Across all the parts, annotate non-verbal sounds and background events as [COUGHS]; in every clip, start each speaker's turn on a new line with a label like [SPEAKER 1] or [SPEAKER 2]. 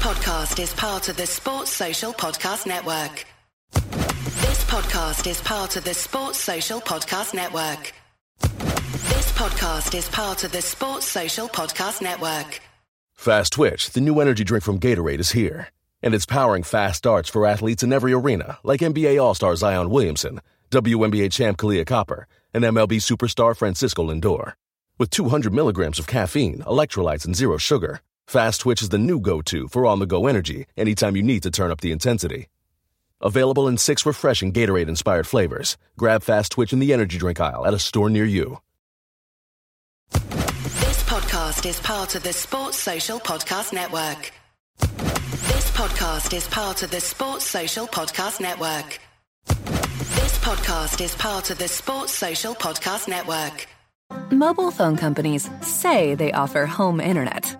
[SPEAKER 1] Podcast is part of the Sports Social Podcast Network. This podcast is part of the Sports Social Podcast Network. This podcast is part of the Sports Social Podcast Network.
[SPEAKER 2] Fast Twitch, the new energy drink from Gatorade, is here. And it's powering fast starts for athletes in every arena, like NBA All Star Zion Williamson, WNBA champ Kahleah Copper, and MLB superstar Francisco Lindor. With 200 milligrams of caffeine, electrolytes, and zero sugar, Fast Twitch is the new go to for on the go energy anytime you need to turn up the intensity. Available in six refreshing Gatorade inspired flavors. Grab Fast Twitch in the energy drink aisle at a store near you.
[SPEAKER 1] This podcast is part of the Sports Social Podcast Network. This podcast is part of the Sports Social Podcast Network. This podcast is part of the Sports Social Podcast Network.
[SPEAKER 3] Mobile phone companies say they offer home internet.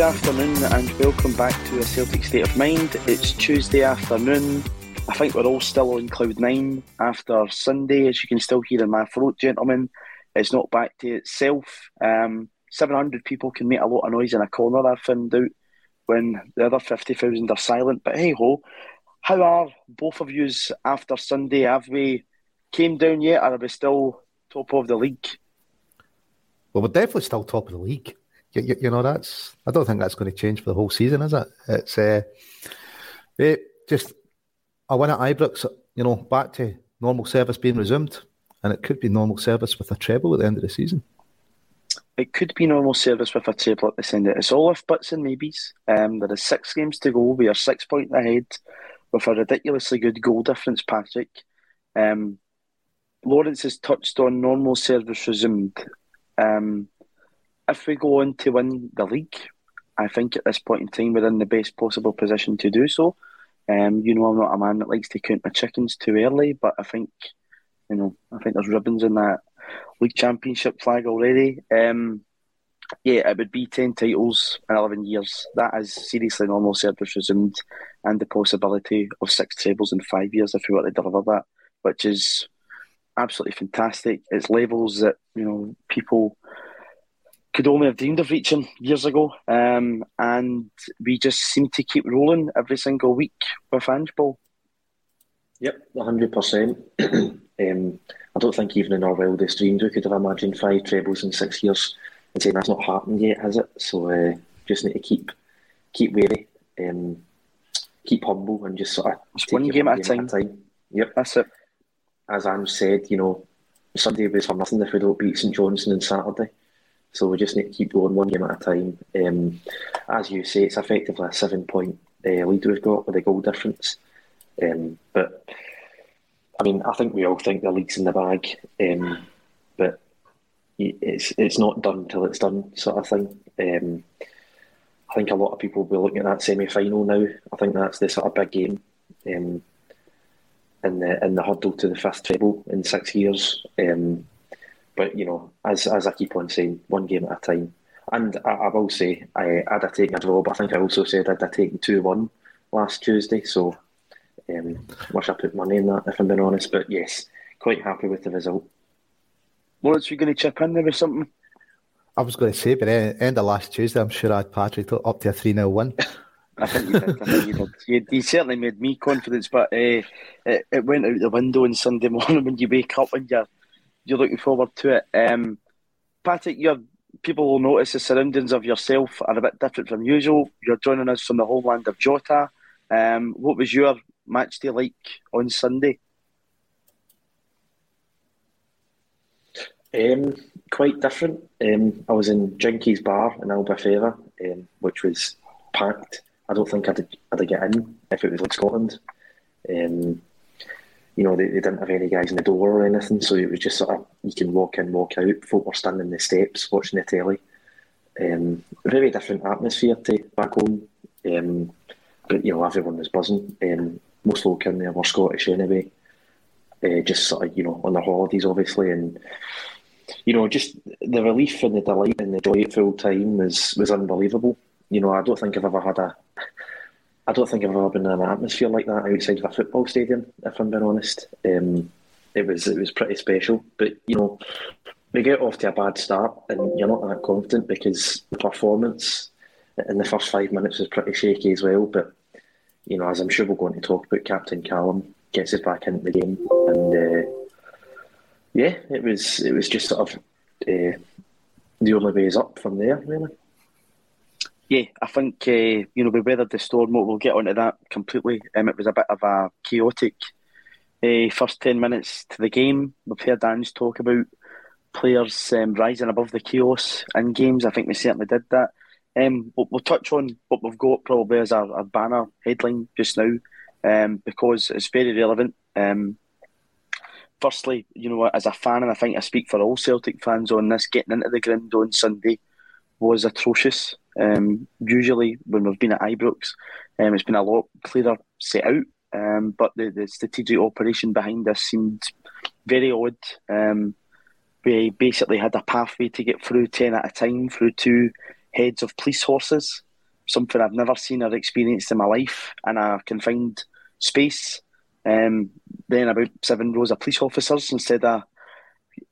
[SPEAKER 4] Good afternoon and welcome back to a Celtic State of Mind. It's Tuesday afternoon. I think we're all still on cloud nine after Sunday, as you can still hear in my throat, gentlemen. It's not back to itself. Um, 700 people can make a lot of noise in a corner, I found out, when the other 50,000 are silent. But hey ho, how are both of yous after Sunday? Have we came down yet, or are we still top of the league?
[SPEAKER 5] Well, we're definitely still top of the league. You, you, know, that's I don't think that's going to change for the whole season, is it? It's uh, it just a win at Ibrox, you know, back to normal service being resumed, and it could be normal service with a treble at the end of the season.
[SPEAKER 4] It could be normal service with a treble at the end. It's all if buts and maybes. Um, there is six games to go. We are six points ahead with a ridiculously good goal difference, Patrick. Um, Lawrence has touched on normal service resumed. Um, if we go on to win the league, I think at this point in time we're in the best possible position to do so. Um, you know, I'm not a man that likes to count my chickens too early, but I think, you know, I think there's ribbons in that league championship flag already. Um, yeah, it would be 10 titles in 11 years. That is seriously normal service resumed, and the possibility of six trebles in five years if we were to deliver that, which is absolutely fantastic. It's levels that, you know, people could only have dreamed of reaching years ago. Um, and we just seem to keep rolling every single week with Ange Ball.
[SPEAKER 6] Yep, 100%. [CLEARS THROAT] um, I don't think even in our wildest dreams we could have imagined five trebles in six years. And saying that's not happened yet, has it? So uh, just need to keep keep wary, um, keep humble, and just sort of
[SPEAKER 4] It's one game, at, a time.
[SPEAKER 6] time. Yep,
[SPEAKER 4] that's it.
[SPEAKER 6] As Ange said, you know, Sunday was for nothing if we don't beat St Johnstone on Saturday. So we just need to keep going one game at a time. Um, as you say, it's effectively a seven point uh, lead we've got with a goal difference. Um, but I mean, I think we all think the league's in the bag, um, but it's it's not done till it's done, sort of thing. Um, I think a lot of people will be looking at that semi final now. I think that's the sort of big game um, in the in the hurdle to the fifth table in six years. Um, but you know, as as I keep on saying, one game at a time. And I, I will say, I, I'd have taken a draw, but I think I also said I'd have taken two one last Tuesday. So um, wish I put money in that, if I'm being honest. But yes, quite happy with the result.
[SPEAKER 4] Lawrence, were you going to chip in there with something?
[SPEAKER 5] I was going to say, but end of last Tuesday, I'm sure I had Patrick up to a 3 0 1. [LAUGHS]
[SPEAKER 4] I think you did. I think you did. You, you certainly made me confidence, but uh, it, it went out the window on Sunday [LAUGHS] morning when you wake up and you're you're looking forward to it. Um, Patrick, your people will notice the surroundings of yourself are a bit different from usual. You're joining us from the homeland of Jota. Um, what was your match day like on Sunday?
[SPEAKER 6] Um, quite different. Um, I was in Jinky's bar in Albufeira, um, which was packed. I don't think I'd, I'd get in if it was in Scotland. Um, you know, they, they didn't have any guys in the door or anything, so it was just sort of you can walk in, walk out. Folk were standing in the steps watching the telly. Um, very different atmosphere to back home, um, but you know everyone was buzzing. Um, most folk in there were Scottish anyway, uh, just sort of you know on their holidays, obviously, and you know just the relief and the delight and the joy at full time was was unbelievable. You know, I don't think I've ever had a I don't think I've ever been in an atmosphere like that outside of a football stadium. If I'm being honest, um, it was it was pretty special. But you know, we get off to a bad start, and you're not that confident because the performance in the first five minutes was pretty shaky as well. But you know, as I'm sure we're going to talk about, Captain Callum gets us back into the game, and uh, yeah, it was it was just sort of uh, the only way is up from there, really
[SPEAKER 4] yeah, I think uh, you know we weathered the storm. We'll get onto that completely. Um, it was a bit of a chaotic uh, first ten minutes to the game. We've heard Ange talk about players um, rising above the chaos in games. I think we certainly did that. Um, we'll, we'll, touch on what we've got probably as our, our banner headline just now um, because it's very relevant. Um, firstly, you know, as a fan, and I think I speak for all Celtic fans on this, getting into the ground on Sunday was atrocious. Um, usually, when we've been at Ibrox, um, it's been a lot clearer set out. Um, but the, the strategic operation behind this seemed very odd. Um, we basically had a pathway to get through 10 at a time through two heads of police horses, something I've never seen or experienced in my life in a confined space. Um, then about seven rows of police officers instead of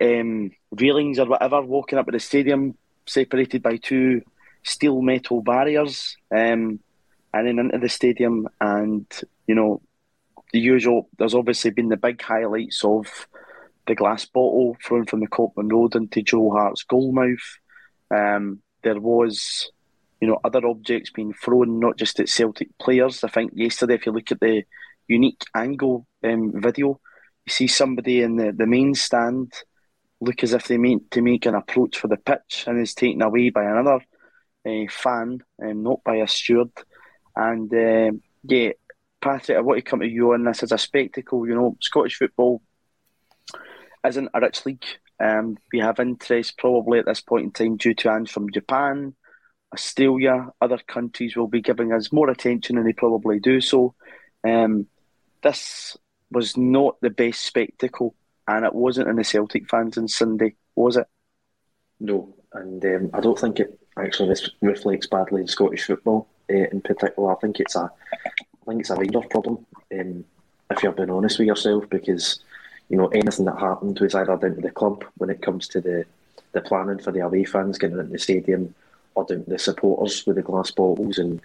[SPEAKER 4] um, railings or whatever walking up to the stadium separated by two steel metal barriers, um, and then into the stadium. And you know, the usual. There's obviously been the big highlights of the glass bottle thrown from the Copland Road into Joe Hart's goalmouth. Um, there was, you know, other objects being thrown, not just at Celtic players. I think yesterday, if you look at the unique angle um, video, you see somebody in the, the main stand look as if they meant to make an approach for the pitch and is taken away by another uh, fan, um, not by a steward. And um, yeah, Patrick, I want to come to you on this as a spectacle. You know, Scottish football isn't a rich league. Um, we have interest probably at this point in time due to Ange from Japan, Australia, other countries will be giving us more attention and they probably do so. Um, this was not the best spectacle and it wasn't in the Celtic fans on Sunday, was it?
[SPEAKER 6] No, and um, I don't think it actually this reflects badly in Scottish football uh, in particular. I think it's a, I think it's a Rangers problem. Um, if you're being honest with yourself, because you know anything that happened was either down to the club when it comes to the the planning for the away fans getting into the stadium or down to the supporters with the glass bottles. And,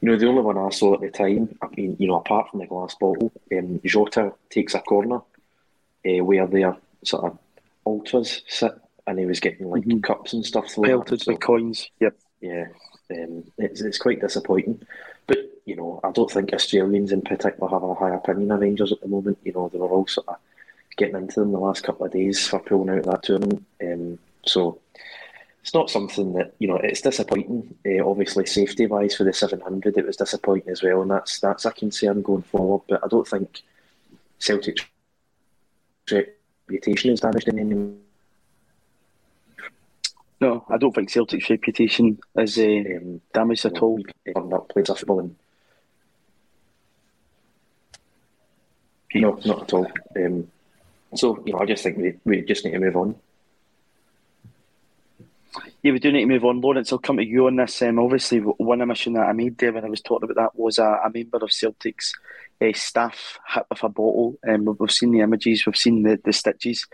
[SPEAKER 6] you know, the only one I saw at the time, I mean, you know, apart from the glass bottle, um, Jota takes a corner uh, where their sort of ultras sit and he was getting like
[SPEAKER 4] Mhm.
[SPEAKER 6] cups and stuff thrown at
[SPEAKER 4] Pelted
[SPEAKER 6] so-
[SPEAKER 4] with coins. Yep.
[SPEAKER 6] yeah, um, it's, it's quite disappointing. But, you know, I don't think Australians in particular have a high opinion of Rangers at the moment. You know, they were all sort of getting into them the last couple of days for pulling out of that tournament. Um, so it's not something that, you know, it's disappointing. Uh, obviously, safety wise for the 700, it was disappointing as well. And that's that's a concern going forward. But I don't think Celtic's reputation is damaged in any way.
[SPEAKER 4] No, I don't think Celtic's reputation is uh,
[SPEAKER 6] Um,
[SPEAKER 4] damaged at all.
[SPEAKER 6] up, played a football, and no, not at all. Um, so you know, I just think we we just need to move on.
[SPEAKER 4] Yeah, we do need to move on. Lawrence, I'll come to you on this. Um, obviously, one omission that I made there when I was talking about that was a, a member of Celtic's uh, staff hit with a bottle. Um, we've, we've seen the images, we've seen the, the stitches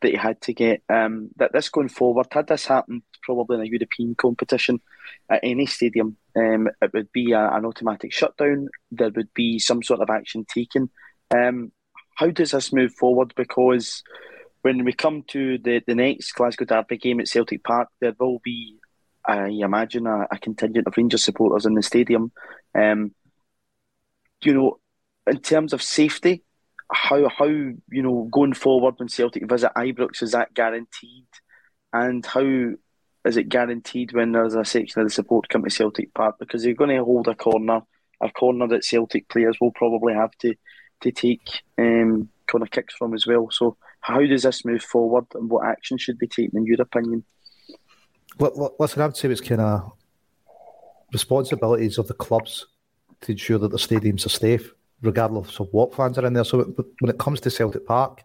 [SPEAKER 4] that he had to get. Um, that this going forward, had this happened probably in a European competition at any stadium, um, it would be a, an automatic shutdown. There would be some sort of action taken. Um, how does this move forward? Because when we come to the, the next Glasgow Derby game at Celtic Park, there will be, I imagine, a, a contingent of Rangers supporters in the stadium. Um, you know, in terms of safety, how how you know going forward when Celtic visit Ibrox is that guaranteed, and how is it guaranteed when there's a section of the support come to Celtic Park because they're going to hold a corner, a corner that Celtic players will probably have to to take um, corner kicks from as well. So how does this move forward, and what action should be taken in your opinion?
[SPEAKER 5] Li- Listen, I would say it's kind of responsibilities of the clubs to ensure that the stadiums are safe, regardless of what fans are in there. So when it comes to Celtic Park,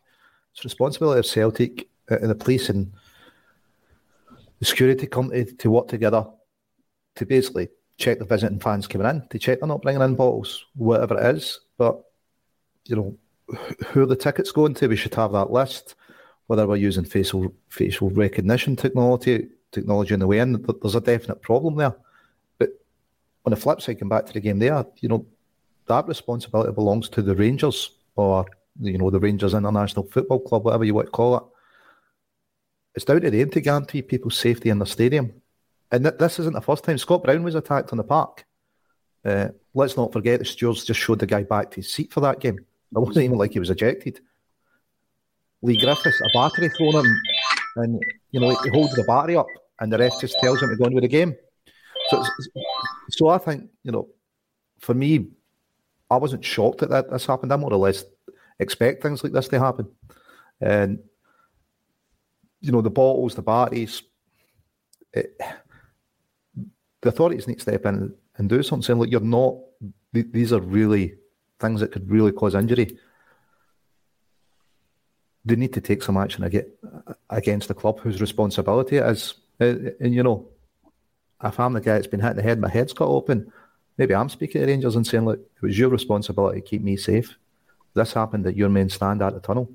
[SPEAKER 5] it's responsibility of Celtic uh, and the police and the security company to work together to basically check the visiting fans coming in, to check they're not bringing in bottles, whatever it is. But, you know, wh- who the tickets going to, we should have that list. Whether we're using facial facial recognition technology, technology in the way in, there's a definite problem there. But on the flip side, come back to the game there, you know, that responsibility belongs to the Rangers or, you know, the Rangers International Football Club, whatever you want to call it. It's down to them to guarantee people's safety in the stadium. And th- this isn't the first time. Scott Brown was attacked on the park. Uh, let's not forget the stewards just showed the guy back to his seat for that game. It wasn't even like he was ejected. Leigh Griffiths, a battery thrown him, and you know he holds the battery up, and the ref just tells him to go on with the game. So, so I think you know, for me, I wasn't shocked that, that this happened. I more or less expect things like this to happen, and you know the bottles, the batteries. It, the authorities need to step in and do something. Saying, look, you're not. th- These are really things that could really cause injury. They need to take some action against the club whose responsibility it is. Uh, And you know, if I'm the guy that's been hit in the head, my head's cut open. Maybe I'm speaking to Rangers and saying, look, it was your responsibility to keep me safe. This happened at your main stand at the tunnel.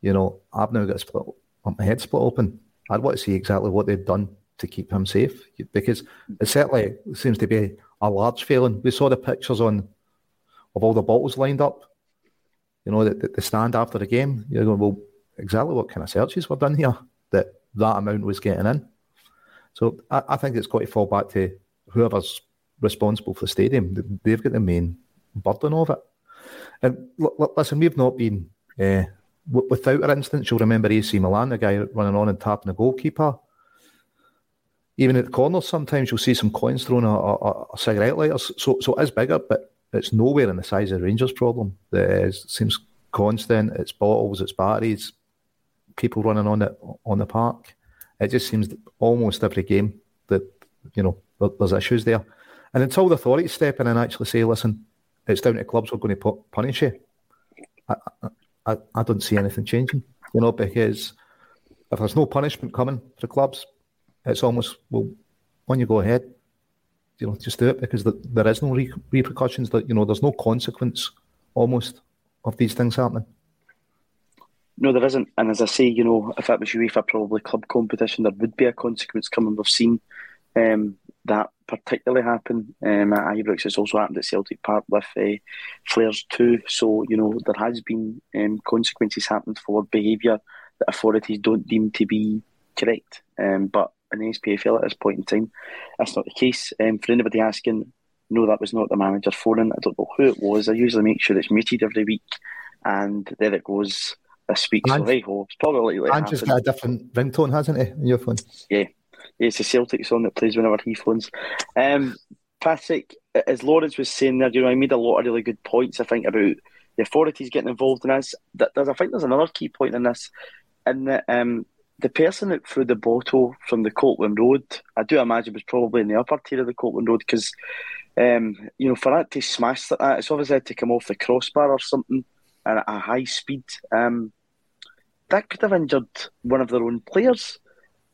[SPEAKER 5] You know, I've now got split, my head split open. I'd want to see exactly what they've done to keep him safe because it certainly seems to be a large failing. We saw the pictures on of all the bottles lined up. You know, the, stand after the game. You're going, well, exactly what kind of searches were done here that that amount was getting in. So I, I think it's got to fall back to whoever's responsible for the stadium. They've got the main burden of it. And listen, we've not been uh, without our instance. You'll remember AC Milan, the guy running on and tapping the goalkeeper. Even at the corners, sometimes you'll see some coins thrown or, cigarette lighters. So, so it is bigger, but it's nowhere in the size of the Rangers problem. It seems constant. It's bottles, it's batteries, people running on it on the park. It just seems almost every game that you know there's issues there. And until the authorities step in and actually say, "Listen, it's down to clubs. We're going to pu- punish you," I, I, I don't see anything changing. You know, because if there's no punishment coming for clubs, it's almost well, when you go ahead, you know, just do it because the, there is no re- repercussions. That you know, there's no consequence almost of these things happening.
[SPEAKER 4] no, there isn't. And as I say, you know, if it was UEFA probably club competition, there would be a consequence coming. We've seen um, that particularly happen um, at Ibrox. It's also happened at Celtic Park with uh, Flares too. So, you know, there has been um, consequences happened for behaviour that authorities don't deem to be correct. Um, but in the SPFL at this point in time, that's not the case. Um, for anybody asking, no, that was not the manager phoning. I don't know who it was. I usually make sure it's muted every week, and there it goes this week.
[SPEAKER 5] And,
[SPEAKER 4] so hey ho, it's probably likely.
[SPEAKER 5] Andrew's got a different ringtone, hasn't he, on your phone?
[SPEAKER 4] Yeah, it's the Celtic song that plays whenever he phones. Um, Patrick, as Lawrence was saying there, you know, I made a lot of really good points. I think about the authorities getting involved in this. There's, I think there's another key point in this, in that um, the person that threw the bottle from the Copland Road, I do imagine was probably in the upper tier of the Copland Road because, um, you know, for that to smash like that, it's obviously had to come off the crossbar or something at a high speed. Um, that could have injured one of their own players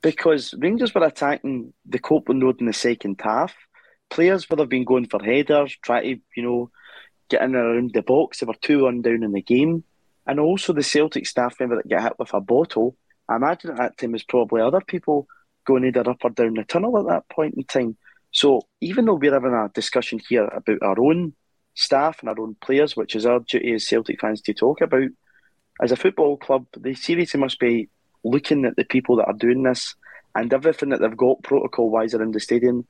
[SPEAKER 4] because Rangers were attacking the Copland Road in the second half. Players would have been going for headers, try to, you know, get in around the box. They were 2 1 down in the game. And also the Celtic staff member that got hit with a bottle. I imagine at that time was probably other people going either up or down the tunnel at that point in time. So even though we're having a discussion here about our own staff and our own players, which is our duty as Celtic fans to talk about, as a football club, they seriously must be looking at the people that are doing this and everything that they've got protocol wise around the stadium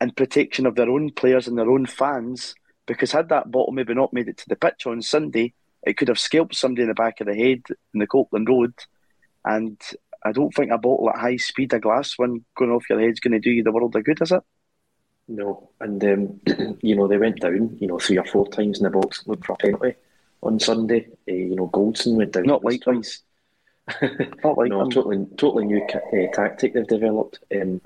[SPEAKER 4] and protection of their own players and their own fans. Because had that bottle maybe not made it to the pitch on Sunday, it could have scalped somebody in the back of the head in the Copland Road. And I don't think a bottle at high speed, a glass one going off your head, is going to do you the world of good, is it?
[SPEAKER 6] No, and um, [CLEARS THROAT] you know they went down, you know, three or four times in the box, looked for a penalty on Sunday. Uh, you know, Goldson went down.
[SPEAKER 4] Not like twice.
[SPEAKER 6] Not like no, totally, totally new uh, tactic they've developed. Um,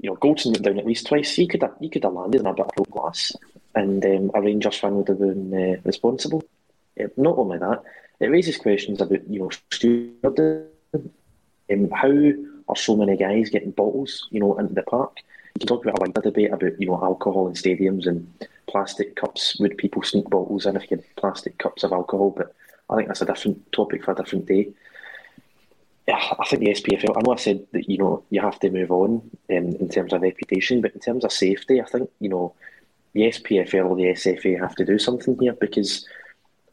[SPEAKER 6] you know, Goldson went down at least twice. He could have, he could have landed in a bit of glass, and um, a Rangers fan would have been uh, responsible. Uh, not only that, it raises questions about you know stewarding. Um, how are so many guys getting bottles, you know, into the park? You can talk about a wider debate about you know alcohol in stadiums and plastic cups. Would people sneak bottles in if you had plastic cups of alcohol? But I think that's a different topic for a different day. I think the SPFL. I know I said that you know you have to move on um, in terms of reputation, but in terms of safety, I think you know the SPFL or the SFA have to do something here because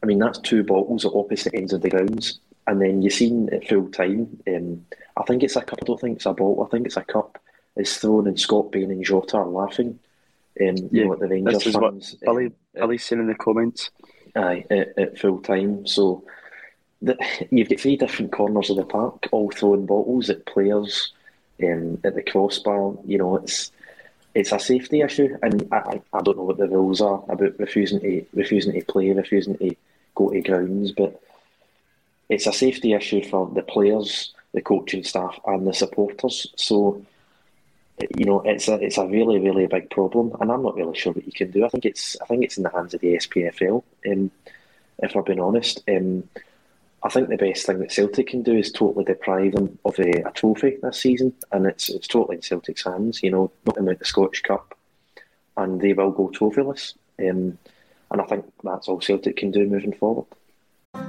[SPEAKER 6] I mean that's two bottles at opposite ends of the grounds, and then you seen at full time. Um, I think it's a cup. I don't think it's a bottle. I think it's a cup. Is thrown and Scott Bain and Jota are laughing. Um, you
[SPEAKER 4] Yeah,
[SPEAKER 6] know, at the Rangers
[SPEAKER 4] This is
[SPEAKER 6] fans.
[SPEAKER 4] what Billy,
[SPEAKER 6] um,
[SPEAKER 4] Billy's saying in the comments.
[SPEAKER 6] Aye, at, at full time. So [LAUGHS] you've got three different corners of the park, all throwing bottles at players um, at the crossbar. You know, it's it's a safety issue, and I, I I don't know what the rules are about refusing to refusing to play, refusing to go to grounds, but it's a safety issue for the players, the coaching staff, and the supporters. So you know, it's a it's a really really big problem, and I'm not really sure what you can do. I think it's I think it's in the hands of the SPFL. Um, if I've been honest, um, I think the best thing that Celtic can do is totally deprive them of a, a trophy this season, and it's it's totally in Celtic's hands. You know, not them out the Scottish Cup, and they will go trophyless. Um, and I think that's all Celtic can do moving forward.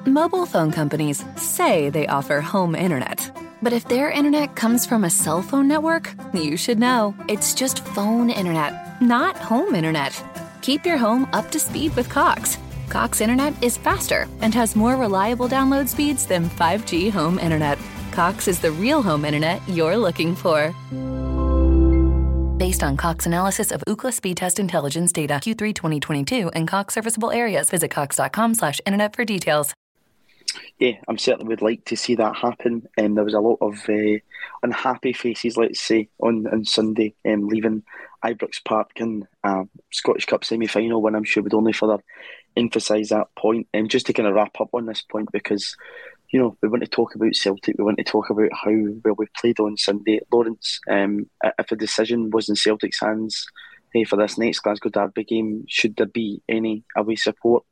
[SPEAKER 3] Mobile phone companies say they offer home internet. But if their internet comes from a cell phone network, you should know. It's just phone internet, not home internet. Keep your home up to speed with Cox. Cox internet is faster and has more reliable download speeds than 5G home internet. Cox is the real home internet you're looking for. Based on Cox analysis of Ookla speed test intelligence data Q3 2022 and Cox serviceable areas, visit cox.com/internet for details.
[SPEAKER 4] Yeah, I'm certainly would like to see that happen. Um, there was a lot of uh, unhappy faces, let's say, on, on Sunday, um, leaving Ibrox Park in uh, Scottish Cup semi final when I'm sure would only further emphasise that point. Um, just to kind of wrap up on this point, because you know we want to talk about Celtic, we want to talk about how well we played on Sunday. Lawrence, um, if a decision was in Celtic's hands hey, for this next Glasgow Derby game, should there be any away support?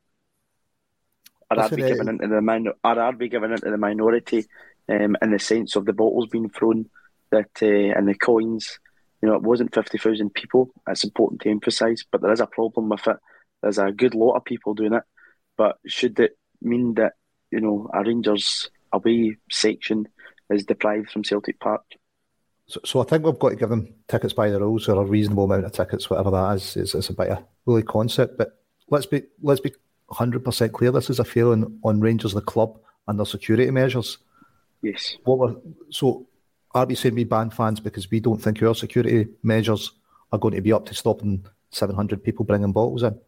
[SPEAKER 4] Or are we
[SPEAKER 5] Listen,
[SPEAKER 4] giving into the min- or are we giving into the minority um, in the sense of the bottles being thrown that uh, and the coins? You know, it wasn't fifty thousand people. It's important to emphasise, but there is a problem with it. There's a good lot of people doing it, but should it mean that you know a Rangers away section is deprived from Celtic Park.
[SPEAKER 5] So, so I think we've got to give them tickets by the rules or a reasonable amount of tickets, whatever that is. It's, it's a bit of woolly concept, but let's be let's be hundred percent clear. This is a failing on Rangers, the club, and their security measures.
[SPEAKER 4] Yes.
[SPEAKER 5] What were so? Are we saying we ban fans because we don't think our security measures are going to be up to stopping seven hundred people bringing bottles in?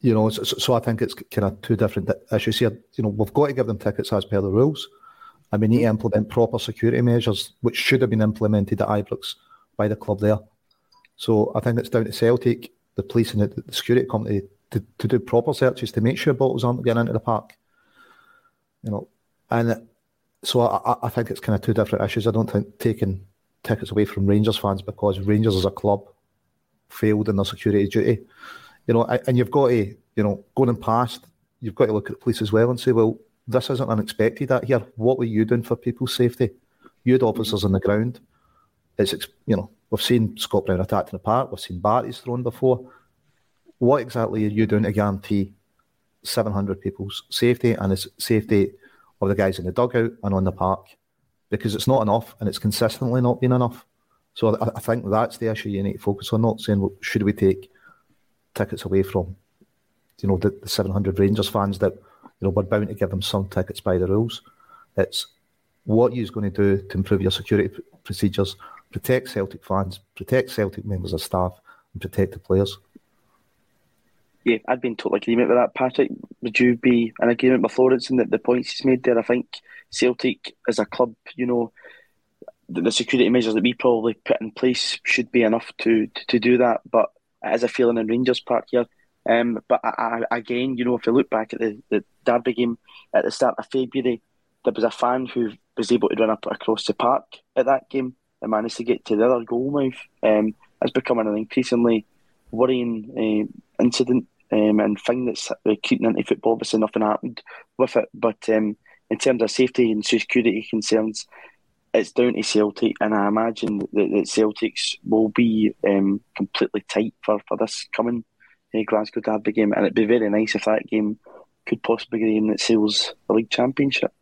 [SPEAKER 5] You know, so, so I think it's kind of two different issues here. You know, we've got to give them tickets as per the rules and we need to mm-hmm. implement proper security measures, which should have been implemented at Ibrox by the club there. So I think it's down to Celtic, the police, and the, the security company to, to do proper searches to make sure bottles aren't getting into the park. You know, and uh, so I, I think it's kind of two different issues. I don't think taking tickets away from Rangers fans because Rangers as a club failed in their security duty. You know, and you've got to, you know, going past, you've got to look at the police as well and say, well, this isn't unexpected that here. What were you doing for people's safety? You had officers on the ground. It's you know we've seen Scott Brown attacked in the park. We've seen Barty's thrown before. What exactly are you doing to guarantee 700 people's safety and the safety of the guys in the dugout and on the park? Because it's not enough, and it's consistently not been enough. So I, I think that's the issue you need to focus on. Not saying well, should we take tickets away from, you know, the, the 700 Rangers fans that you know, we're bound to give them some tickets by the rules. It's what you're going to do to improve your security procedures, protect Celtic fans, protect Celtic members of staff, and protect the players.
[SPEAKER 4] Yeah, I'd be in total agreement with that, Patrick. Would you be in agreement with Lawrence and the, the points he's made there? I think Celtic as a club, you know, the, the security measures that we probably put in place should be enough to, to, to do that. But as a feeling in Rangers Park here, um, but I, I, again, you know, if you look back at the, the Derby game at the start of February, there was a fan who was able to run up across the park at that game and managed to get to the other goal mouth. Um, it's becoming an increasingly worrying uh, incident um, and thing that's uh, keeping into football. Obviously, nothing happened with it, but um, in terms of safety and security concerns, it's down to Celtic, and I imagine that, that Celtics will be um, completely tight for, for this coming uh, Glasgow Derby game, and it'd be very nice if that game could possibly be the game that seals the league championship.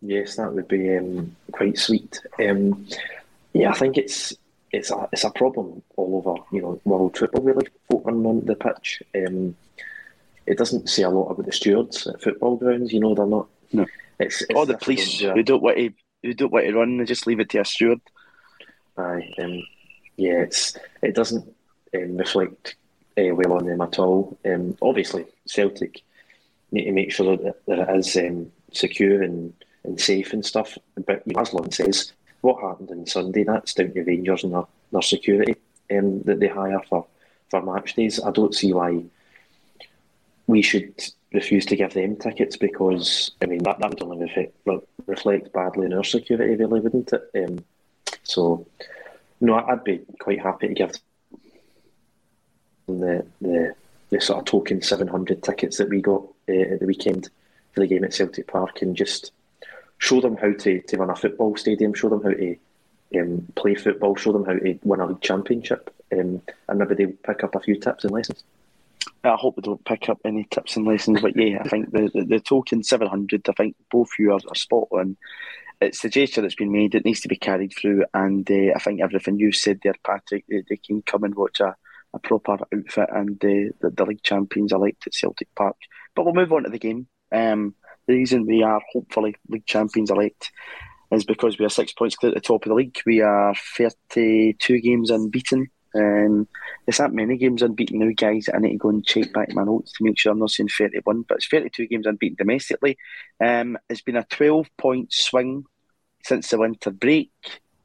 [SPEAKER 6] Yes, that would be um, quite sweet. Um, yeah, I think it's it's a it's a problem all over you know world football really folk on the pitch. Um, it doesn't say a lot about the stewards at football grounds. You know, they're not.
[SPEAKER 4] No.
[SPEAKER 6] It's, it's
[SPEAKER 4] or the police who don't want to who don't want to run. They just leave it to a steward.
[SPEAKER 6] Aye, um, yeah, it's it doesn't um, reflect uh, well on them at all. Um, obviously, Celtic need to make sure that, that it is um, secure and, and safe and stuff. But as Lon says, what happened on Sunday, that's down to Rangers and their, their security um, that they hire for, for match days. I don't see why we should refuse to give them tickets because, I mean, that, that would only reflect, reflect badly on our security, really, wouldn't it? Um, so, no, I'd be quite happy to give the, the the sort of token 700 tickets that we got uh, at the weekend for the game at Celtic Park and just show them how to, to run a football stadium, show them how to um, play football, show them how to win a league championship, um, and maybe they pick up a few tips and lessons.
[SPEAKER 4] I hope we don't pick up any tips and lessons, but yeah, I think the, the, the token 700, I think both you are, are spot on. It's the gesture that's been made, it needs to be carried through, and uh, I think everything you said there, Patrick, they, they can come and watch a a proper outfit and uh, the, the league champions elect at Celtic Park. But we'll move on to the game. Um, the reason we are hopefully league champions elect is because we are six points clear at the top of the league. We are 32 games unbeaten. Um, there's not many games unbeaten now, guys. I need to go and check back my notes to make sure I'm not saying 31, but it's 32 games unbeaten domestically. Um, it's been a 12 point swing since the winter break.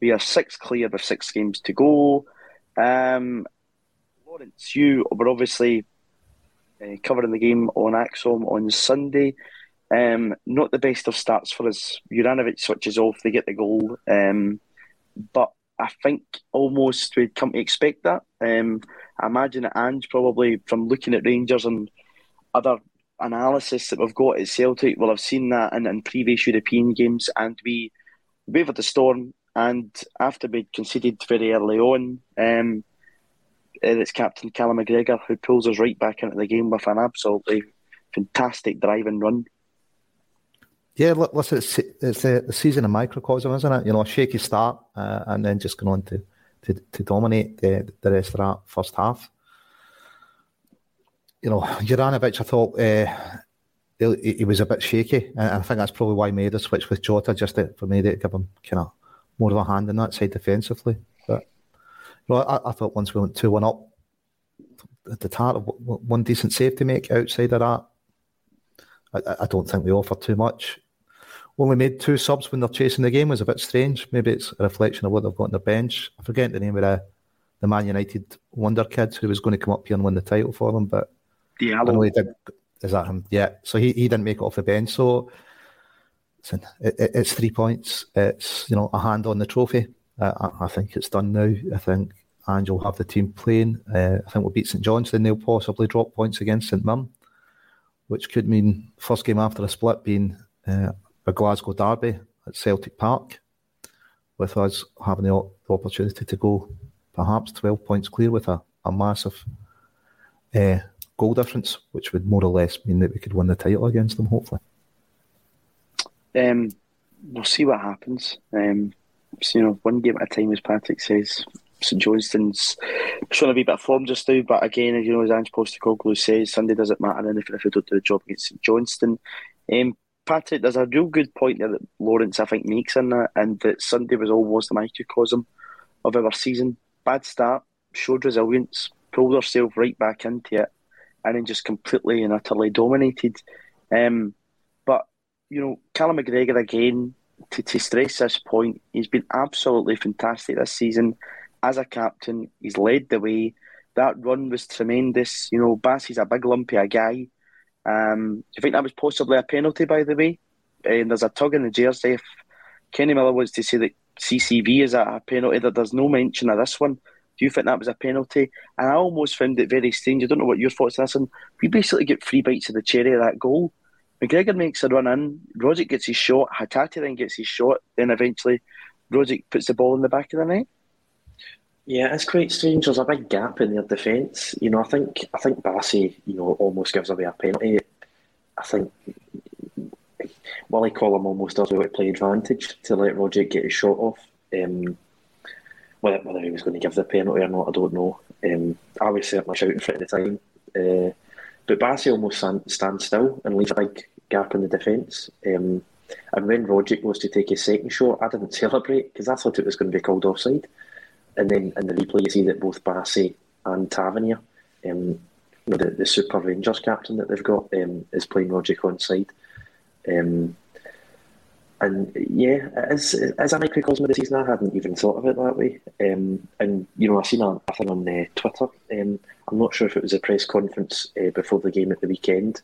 [SPEAKER 4] We are six clear with six games to go. Um, Lawrence, you were obviously uh, covering the game on ACSOM on Sunday. Um, not the best of starts for us. Juranovic switches off, they get the goal. Um, but I think almost we'd come to expect that. Um, I imagine that Ange probably, from looking at Rangers and other analysis that we've got at Celtic, will have seen that in, in previous European games. And we wavered the storm. And after we'd conceded very early on, um, it's captain Callum McGregor who pulls us right back into the game with an absolutely fantastic drive and run.
[SPEAKER 5] Yeah, listen, it's, it's the, season of microcosm, isn't it? You know, a shaky start uh, and then just going on to, to, to dominate the, the rest of that first half. You know, Juranovic, I thought uh, he, he, was a bit shaky, and I think that's probably why he made the switch with Jota, just to, for me to give him kind of more of a hand in that side defensively. But you know, I, I thought once we went 2 1 up, the start, one decent save to make outside of that. I, I don't think we offered too much. Only made two subs when they're chasing the game was a bit strange. Maybe it's a reflection of what they've got on the bench. I forget the name of the, the Man United wonder kid who was going to come up here and win the title for them, but
[SPEAKER 4] Diallo. I know he
[SPEAKER 5] did. Is that him? Yeah. So he, he didn't make it off the bench. So listen, it, it, it's three points. It's you know a hand on the trophy. Uh, I, I, think it's done now. I think Ange will have the team playing. Uh, I think we'll beat St John's. Then they'll possibly drop points against St Mirren, which could mean first game after a split being uh, a Glasgow derby at Celtic Park, with us having the, opportunity to go perhaps twelve points clear with a, a massive uh, goal difference, which would more or less mean that we could win the title against them, hopefully.
[SPEAKER 4] Um, we'll see what happens. Um, so, you know, one game at a time, as Patrick says. St Johnstone's showing a wee bit of form just now, but again, as you know, as Ange Postecoglou says, Sunday doesn't matter anything if we don't do the job against St Johnstone. Um, Patrick, there's a real good point there that Lawrence, I think, makes in that, and that Sunday was almost the microcosm of our season. Bad start, showed resilience, pulled ourselves right back into it, and then just completely and utterly dominated. Um, but you know, Callum McGregor again to, to stress this point, he's been absolutely fantastic this season as a captain. He's led the way. That run was tremendous. You know, Bassey's a big lumpy a guy. Um, do you think that was possibly a penalty, by the way? And there's a tug in the jersey. If Kenny Miller wants to say that CCV is a penalty, that there's no mention of this one. Do you think that was a penalty? And I almost found it very strange. I don't know what your thoughts are. And we basically get three bites of the cherry of that goal. McGregor makes a run in, Rogic gets his shot, Hatate then gets his shot, then eventually Rogic puts the ball in the back of the net.
[SPEAKER 6] Yeah, it's quite strange. There's a big gap in their defence. You know, I think I think Bassey, you know, almost gives away a penalty. I think Willie Collum almost does to play advantage to let Rogic get his shot off. Um, whether, whether he was going to give the penalty or not, I don't know. Um, I was certainly shouting for it at the time. Uh, but Bassey almost stand, stands still and leaves a big gap in the defence. Um, and when Rogic was to take his second shot, I didn't [LAUGHS] celebrate because I thought it was going to be called offside. And then in the replay, you see that both Bassey and Tavernier, um, you know, the, the Super Rangers captain that they've got, um, is playing Rogic on side. Um, and yeah, as as a microcosm of the season, I hadn't even thought of it that way. Um, and you know, I seen a, a thing on uh, Twitter. Um, I'm not sure if it was a press conference uh, before the game at the weekend,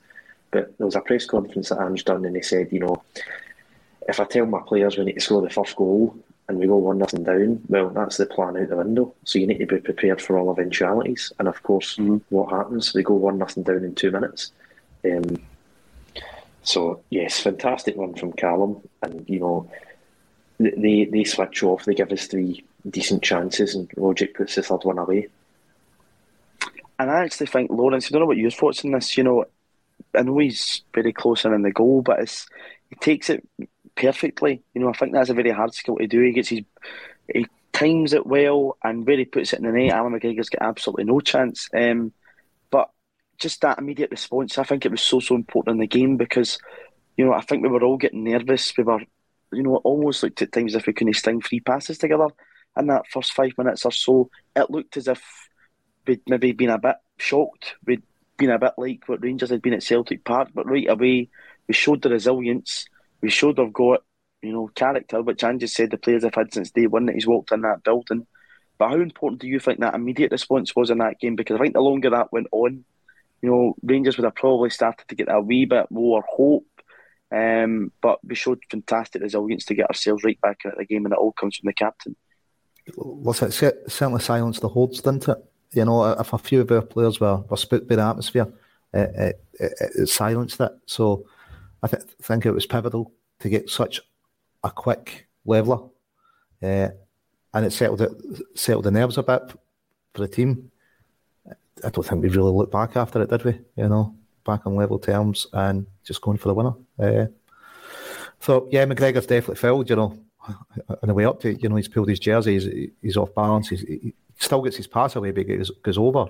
[SPEAKER 6] but there was a press conference that Ange done, and he said, you know, if I tell my players we need to score the first goal and we go one nothing down, well, that's the plan out the window. So you need to be prepared for all eventualities. And of course, mm-hmm. what happens? We go one nothing down in two minutes. Um, so yes, fantastic one from Callum, and you know they they switch off. They give us three decent chances, and Rogic puts the third one away.
[SPEAKER 4] And I actually think Lawrence. I don't know what your thoughts on this. You know, I know he's very close in, in the goal, but it's, he takes it perfectly. You know, I think that's a very hard skill to do. He gets his he times it well, and he puts it in the net, Allan McGregor's got absolutely no chance. Um, but just that immediate response, I think it was so so important in the game because, you know, I think we were all getting nervous. We were, you know, almost looked at times if we couldn't string three passes together in that first five minutes or so. It looked as if we'd maybe been a bit shocked. We'd been a bit like what Rangers had been at Celtic Park, but right away we showed the resilience. We showed we've got, you know, character, which Ange said the players have had since day one that he's walked in that building. But how important do you think that immediate response was in that game? Because I think the longer that went on, you know, Rangers would have probably started to get a wee bit more hope. Um, but we showed fantastic resilience to get ourselves right back in the game, and it all comes from the captain.
[SPEAKER 5] Was it certainly silenced the holds, didn't it? You know, if a few of our players were, were spooked by the atmosphere, it, it, it, it silenced it. So I th- think it was pivotal to get such a quick leveller, uh, and it settled it settled the nerves a bit for the team. I don't think we really looked back after it, did we? You know, back on level terms and just going for the winner. Uh, So yeah, McGregor's definitely filled. You know, on the way up to you know he's pulled his jersey. He's, he's off balance. He's, he still gets his pass away, but he goes, goes over.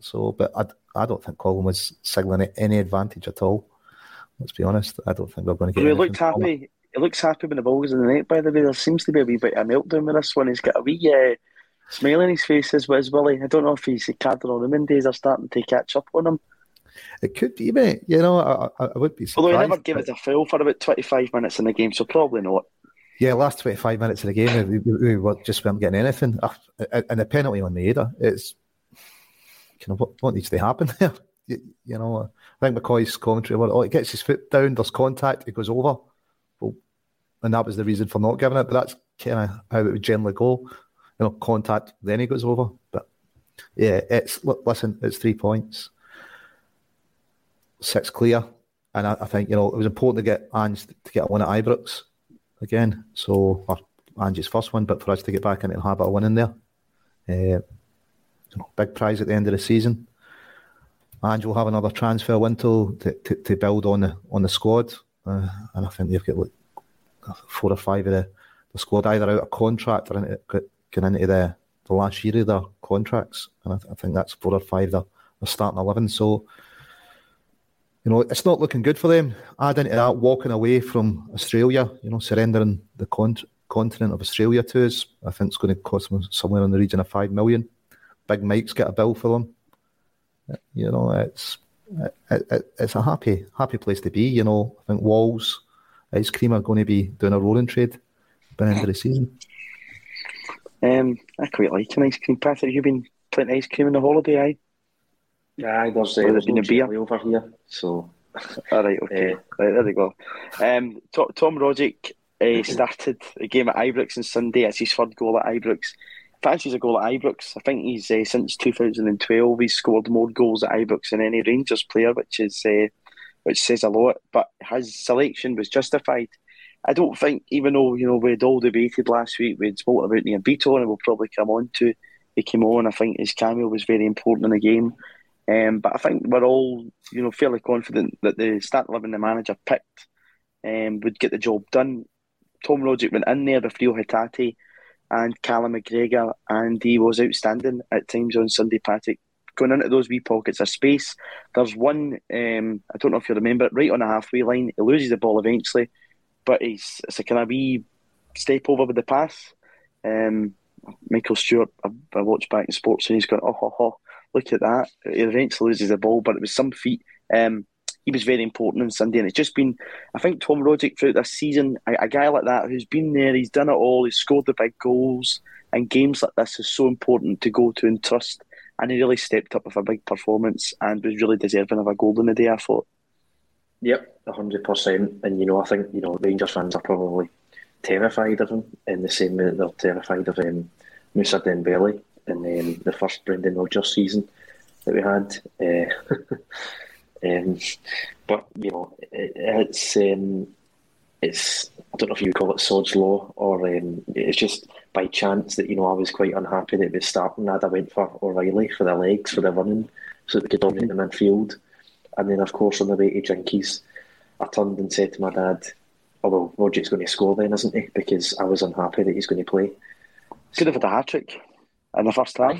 [SPEAKER 5] So, but I, I don't think Collum was signaling any advantage at all. Let's be honest. I don't think we're going to get.
[SPEAKER 4] He looked happy. He looks happy when the ball goes in the net. By the way, there seems to be a wee bit of meltdown with this one. He's got a wee uh, smile on his face as well, as Willie. I don't know if he's a Cardinal Newman days are starting to catch up on him.
[SPEAKER 5] It could be, mate. You know, I, I would be surprised.
[SPEAKER 4] Although he never gave it a fill for about 25 minutes in the game, so probably not.
[SPEAKER 5] Yeah, last 25 minutes of the game, we, we, we just weren't getting anything. Uh, and the penalty on the Maeda, it's, you know, what, what needs to happen there? You, you, know, I think McCoy's commentary, well, oh, he gets his foot down, there's contact, it goes over. Well, and that was the reason for not giving it, but that's kind of how it would generally go. You know, contact, then he goes over. But yeah, it's, listen, it's three points six clear. And I, I, think, you know, it was important to get Ange to get a win at Ibrox again. So, or Ange's first one, but for us to get back the habit of winning there. Uh, know, big prize at the end of the season. Ange will have another transfer window to, to, to build on the on the squad. Uh, and I think they've got like four or five of the, the squad either out of contract or into, going into the, the last year of their contracts. And I, th- I think that's four or five they're, they're starting 11. So, you know, it's not looking good for them. Adding to that walking away from Australia, you know, surrendering the con- continent of Australia to us. I think it's going to cost them somewhere in the region of five million. Big Mike's got a bill for them. You know, it's it, it, it's a happy happy place to be. You know, I think Walls ice cream are going to be doing a rolling trade by the end of the season.
[SPEAKER 4] Um, I quite like an ice cream. Patrick, you've been playing ice cream in the holiday, aye?
[SPEAKER 6] Yeah, there's, uh, there's no beer over here, so. [LAUGHS]
[SPEAKER 4] All right, okay, uh, right there we go. Um, Tom, Tom Rogic uh, started a game at Ibrox on Sunday. It's his third goal at Ibrox. Fancies a goal at Ibrox. I think he's uh, since 2012 he's scored more goals at Ibrox than any Rangers player, which is uh, which says a lot. But his selection was justified. I don't think, even though you know we'd all debated last week, we'd spoken about Nir Bitton, and we'll probably come on to. He came on. I think his cameo was very important in the game. Um, but I think we're all, you know, fairly confident that the start eleven the manager picked um, would get the job done. Tom Rogic went in there with Reo Hatate and Callum McGregor, and he was outstanding at times on Sunday, Patrick. Going into those wee pockets of space, there's one, um, I don't know if you remember right on the halfway line. He loses the ball eventually, but he's, it's a kind of wee step over with the pass. Um, Michael Stewart, I, I watched back in sports and he's going, oh, ho, ho look at that. He eventually loses the ball, but it was some feat. Um, he was very important on Sunday, and it's just been, I think, Tom Rogic throughout this season, a, a, guy like that who's been there, he's done it all, he's scored the big goals, and games like this is so important to go to and trust. And he really stepped up with a big performance and was really deserving of a goal in the day, I thought.
[SPEAKER 6] Yep, 100%. And, you know, I think, you know, Rangers fans are probably terrified of him in the same way that they're terrified of um, Moussa Dembele in um, the first Brendan Rodgers season that we had. Uh, [LAUGHS] um, but you know, it, it's um, it's I don't know if you call it sod's law or um, it's just by chance that you know I was quite unhappy that it was starting. I went for O'Riley for the legs for the running so that they could dominate the midfield, and then of course on the way to Jinkies, I turned and said to my dad, "Oh well, Rogic's going to score then, isn't he?" Because I was unhappy that he's going to play.
[SPEAKER 4] Could have had a hat trick in the first half.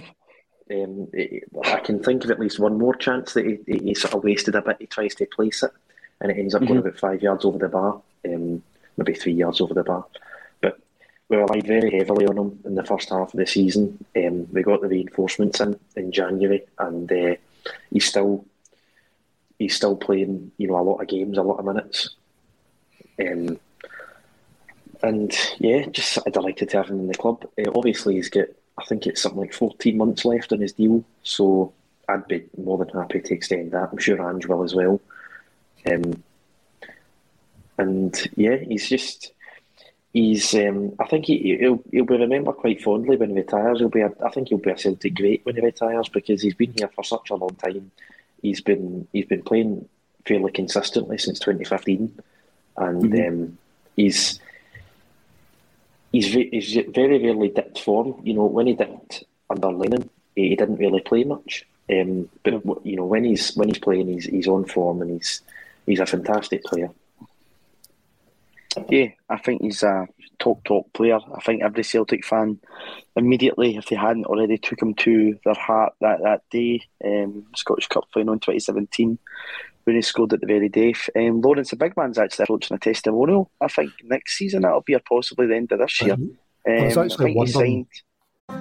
[SPEAKER 6] Um, I can think of at least one more chance that he, he, sort of wasted a bit. He tries to place it, and it ends up mm-hmm. going about five yards over the bar, um, maybe three yards over the bar. But we relied very heavily on him in the first half of the season. Um, we got the reinforcements in in January, and uh, he's still he's still playing, you know, a lot of games, a lot of minutes. Um, and yeah, just delighted to have him in the club. Uh, obviously, he's got I think it's something like 14 months left on his deal, so I'd be more than happy to extend that. I'm sure Ange will as well. Um, and yeah, he's just he's. Um, I think he, will he'll be remembered quite fondly when he retires. He'll be. A, I think he'll be a Celtic great when he retires because he's been here for such a long time. He's been he's been playing fairly consistently since 2015, and mm-hmm. um, he's he's, he's very rarely dipped form. You know, when he dipped under Lennon, he, he didn't really play much. Um, but you know, when he's when he's playing, he's he's on form and he's he's a fantastic player.
[SPEAKER 4] Yeah, I think he's a top top player. I think every Celtic fan immediately, if they hadn't already, took him to their heart that that day, um, Scottish Cup final in 2017 when he scored at the very day. Um, Lawrence, the big man's actually approaching a testimonial. I think next season that'll be, or possibly the end of this year. Um,
[SPEAKER 5] I was
[SPEAKER 4] I think he signed.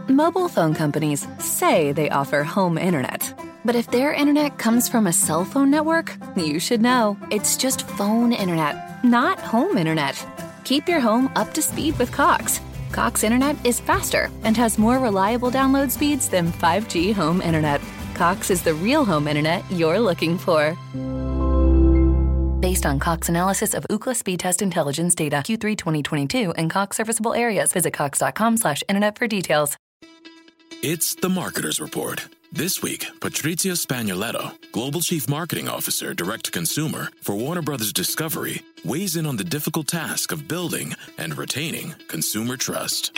[SPEAKER 3] Mobile phone companies say they offer home internet. But if their internet comes from a cell phone network, you should know. It's just phone internet, not home internet. Keep your home up to speed with Cox. Cox internet is faster and has more reliable download speeds than 5G home internet. Cox is the real home internet you're looking for. Based on Cox analysis of Ookla speed test intelligence data Q3 2022 and Cox serviceable areas, visit cox.com/internet for details.
[SPEAKER 7] It's the Marketer's Report. This week, Patrizia Spagnoletto, Global Chief Marketing Officer, Direct to Consumer for Warner Brothers Discovery, weighs in on the difficult task of building and retaining consumer trust.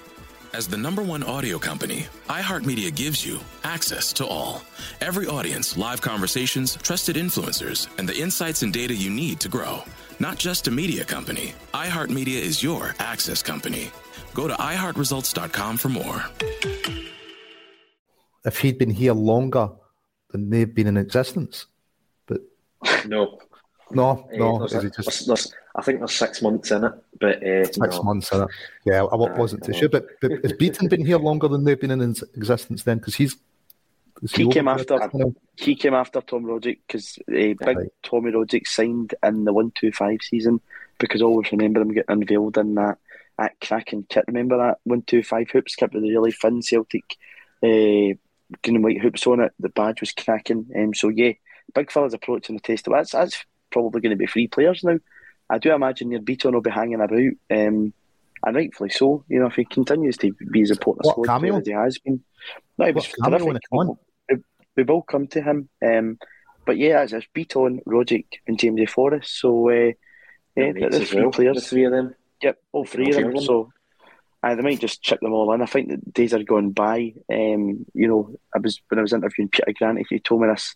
[SPEAKER 7] As the number one audio company, iHeartMedia gives you access to all. Every audience, live conversations, trusted influencers, and the insights and data you need to grow. Not just a media company, iHeartMedia is your access company. Go to iHeartResults.com for more.
[SPEAKER 5] If he'd been here longer than they've been in existence, but
[SPEAKER 6] No.
[SPEAKER 5] No,
[SPEAKER 6] Eh,
[SPEAKER 5] no,
[SPEAKER 6] there's
[SPEAKER 5] is
[SPEAKER 6] a-
[SPEAKER 5] it just
[SPEAKER 6] there's- there's- I think there's six months in it, but uh,
[SPEAKER 5] six
[SPEAKER 6] no.
[SPEAKER 5] months? In it? Yeah, I wasn't too sure. But, but has Bitton been here longer than they've been in existence then? Because he's is
[SPEAKER 4] He came after. He came after Tom Rogic because uh, big
[SPEAKER 5] Right.
[SPEAKER 4] Tommy Rogic signed in the one two five season because I always remember him getting unveiled in that that cracking kit. Remember that one two five hoops kit with the really thin Celtic uh, green and white hoops on it. The badge was cracking. Um, so yeah, big fella's approaching the test. That's that's probably going to be three players now. I do imagine your Bitton will be hanging about, um, and rightfully so. You know, if he continues to be as important a
[SPEAKER 5] What,
[SPEAKER 4] squad player as he has been. No, it was
[SPEAKER 5] What, cameo
[SPEAKER 4] terrific.
[SPEAKER 5] come?
[SPEAKER 4] We, we will come to him. Um, but yeah, it's, it's Bitton, Rogic, and James A. Forrest. So uh, yeah,
[SPEAKER 6] Mates
[SPEAKER 4] the
[SPEAKER 6] as
[SPEAKER 4] three
[SPEAKER 6] well,
[SPEAKER 4] players.
[SPEAKER 6] The three of them.
[SPEAKER 4] Yep, all three of
[SPEAKER 6] All
[SPEAKER 4] them.
[SPEAKER 6] three of them.
[SPEAKER 4] So uh, they might just chip them all in. I think the days are going by. Um, you know, I was when I was interviewing Peter Grant, he told me this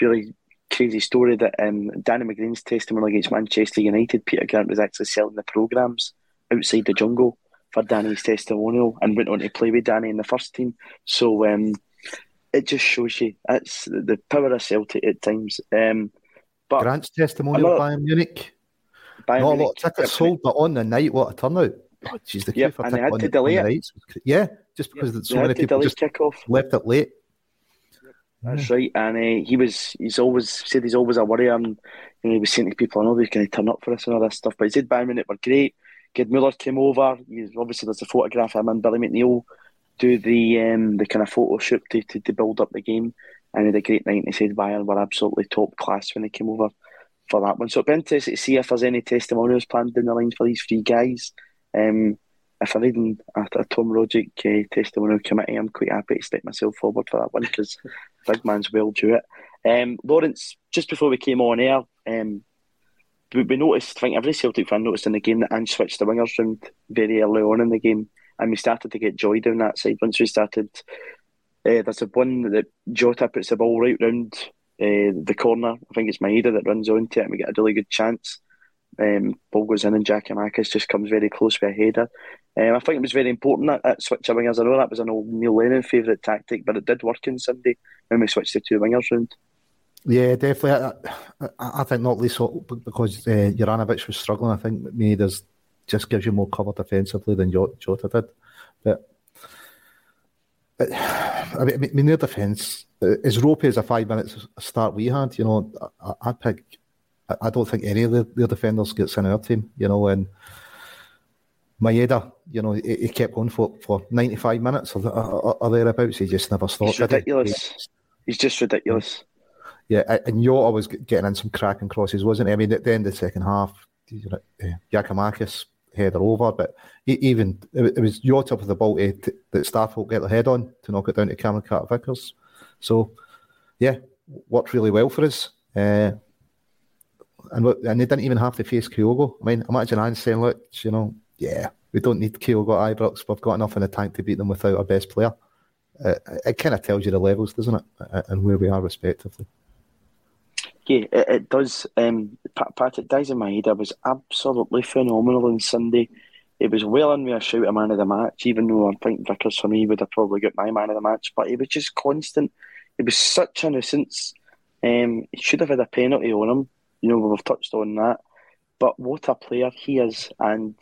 [SPEAKER 4] really crazy story that um, Danny McGrain's testimony against Manchester United, Peter Grant was actually selling the programmes outside the jungle for Danny's testimonial and went on to play with Danny in the first team. So um, it just shows you it's the power of Celtic at times. Um, but
[SPEAKER 5] Grant's testimonial
[SPEAKER 4] Another-
[SPEAKER 5] Bayern Munich.
[SPEAKER 4] Bayern
[SPEAKER 5] Not a lot of tickets sold, but on the night, what a turnout! Oh, jeez, the queue
[SPEAKER 4] Yep,
[SPEAKER 5] for
[SPEAKER 4] and they had to delay
[SPEAKER 5] the
[SPEAKER 4] it.
[SPEAKER 5] nights Yeah, just because so many people just
[SPEAKER 4] kick-off.
[SPEAKER 5] left it late.
[SPEAKER 4] That's right, and uh, he was he's always said he's always a worrier, and you know, he was saying to people, "I know they can turn up for us and all this stuff." But he said Bayern Munich were great. Gerd Muller came over. He's, obviously, there's a photograph of him and Billy McNeill do the um, the kind of photo shoot to, to, to build up the game, and he had a great night. And he said Bayern were absolutely top class when they came over for that one. So it'd be interesting to see if there's any testimonials planned down the line for these three guys. Um, if I'm reading a, a Tom Rogic uh, testimonial committee, I'm quite happy to stick myself forward for that one because big man's well due it. Um, Lawrence, just before we came on air, um, we, we noticed, I think every Celtic fan noticed in the game that Ange switched the wingers round very early on in the game, and we started to get joy down that side. Once we started, uh, there's a one that Jota puts the ball right round uh, the corner. I think it's Maeda that runs onto it, and we get a really good chance. Um, ball goes in, and Giakoumakis just comes very close with a header. Um, I think it was very important that, that switch of wingers. I know that was an old Neil Lennon favourite tactic, but it did work on Sunday when we switched the two wingers round.
[SPEAKER 5] Yeah, definitely. I, I, I think not least because uh, was struggling. I think maybe there's just gives you more cover defensively than Jo- Jota did. But, but [SIGHS] I mean, I mean, their defence as ropey as a five minutes start we had. You know, I, I pick. I- I don't think any of the, their defenders gets in our team. You know, and Maeda, you know, he, he kept going for, for 95 minutes or, or, or thereabouts. He just never stopped.
[SPEAKER 4] He's
[SPEAKER 5] did he?
[SPEAKER 4] ridiculous. He's just ridiculous.
[SPEAKER 5] Yeah, and Jota was getting in some cracking crosses, wasn't he? I mean, at the end of the second half, you know, uh, Giakoumakis header over, but even it, was Jota with the ball to, to, that Starfelt get their head on to knock it down to Cameron Carter Vickers. So, yeah, worked really well for us. Uh, and and they didn't even have to face Kyogo. I mean, imagine I'm saying, look, you know, yeah, we don't need Kyogo at Ibrox. We've got enough in the tank to beat them without our best player. Uh, it kind of tells you the levels, doesn't it, and where we are respectively.
[SPEAKER 4] Yeah, it, it does. Um, Patrick Daizen Maeda was absolutely phenomenal on Sunday. It was well in with a shout of man of the match, even though I think Vickers for me would have probably got my man of the match. But he was just constant. It was such a nuisance. Um, he should have had a penalty on him. You know, we've touched on that. But what a player he is. And,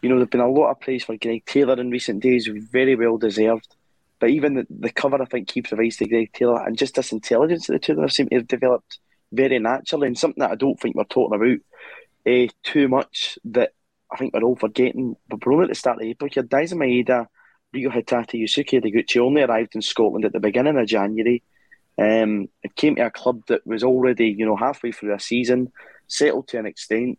[SPEAKER 4] you know, there's been a lot of praise for Greg Taylor in recent days, very well deserved. But even the, the cover, I think, keeps the rise to Greg Taylor. And just this intelligence that the two of them seem to have developed very naturally and something that I don't think we're talking about uh, too much that I think we're all forgetting. But we're at the start of April here. Daizen Maeda, Reo Hatate, Yosuke Ideguchi only arrived in Scotland at the beginning of January. Um, it came to a club that was already, you know, halfway through a season, settled to an extent,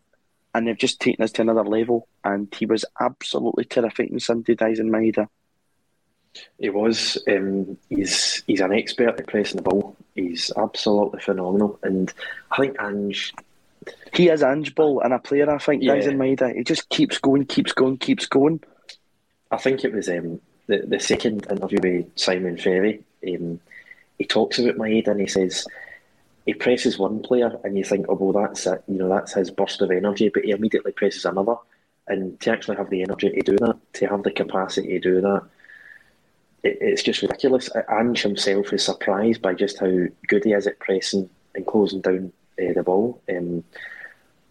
[SPEAKER 4] and they've just taken us to another level. And he was absolutely terrific in Sunday, in Maeda.
[SPEAKER 6] He was. Um, he's he's an expert at pressing the ball. He's absolutely phenomenal, and I think Ange.
[SPEAKER 4] He is Ange Ball and a player. I think yeah. in Maeda. He just keeps going, keeps going, keeps going.
[SPEAKER 6] I think it was um, the the second interview with Simon Ferry. Um, he talks about my Maeda and he says he presses one player and you think, oh well, that's it. You know, that's his burst of energy, but he immediately presses another. And to actually have the energy to do that, to have the capacity to do that, it, it's just ridiculous. Ange himself is surprised by just how good he is at pressing and closing down uh, the ball. Um,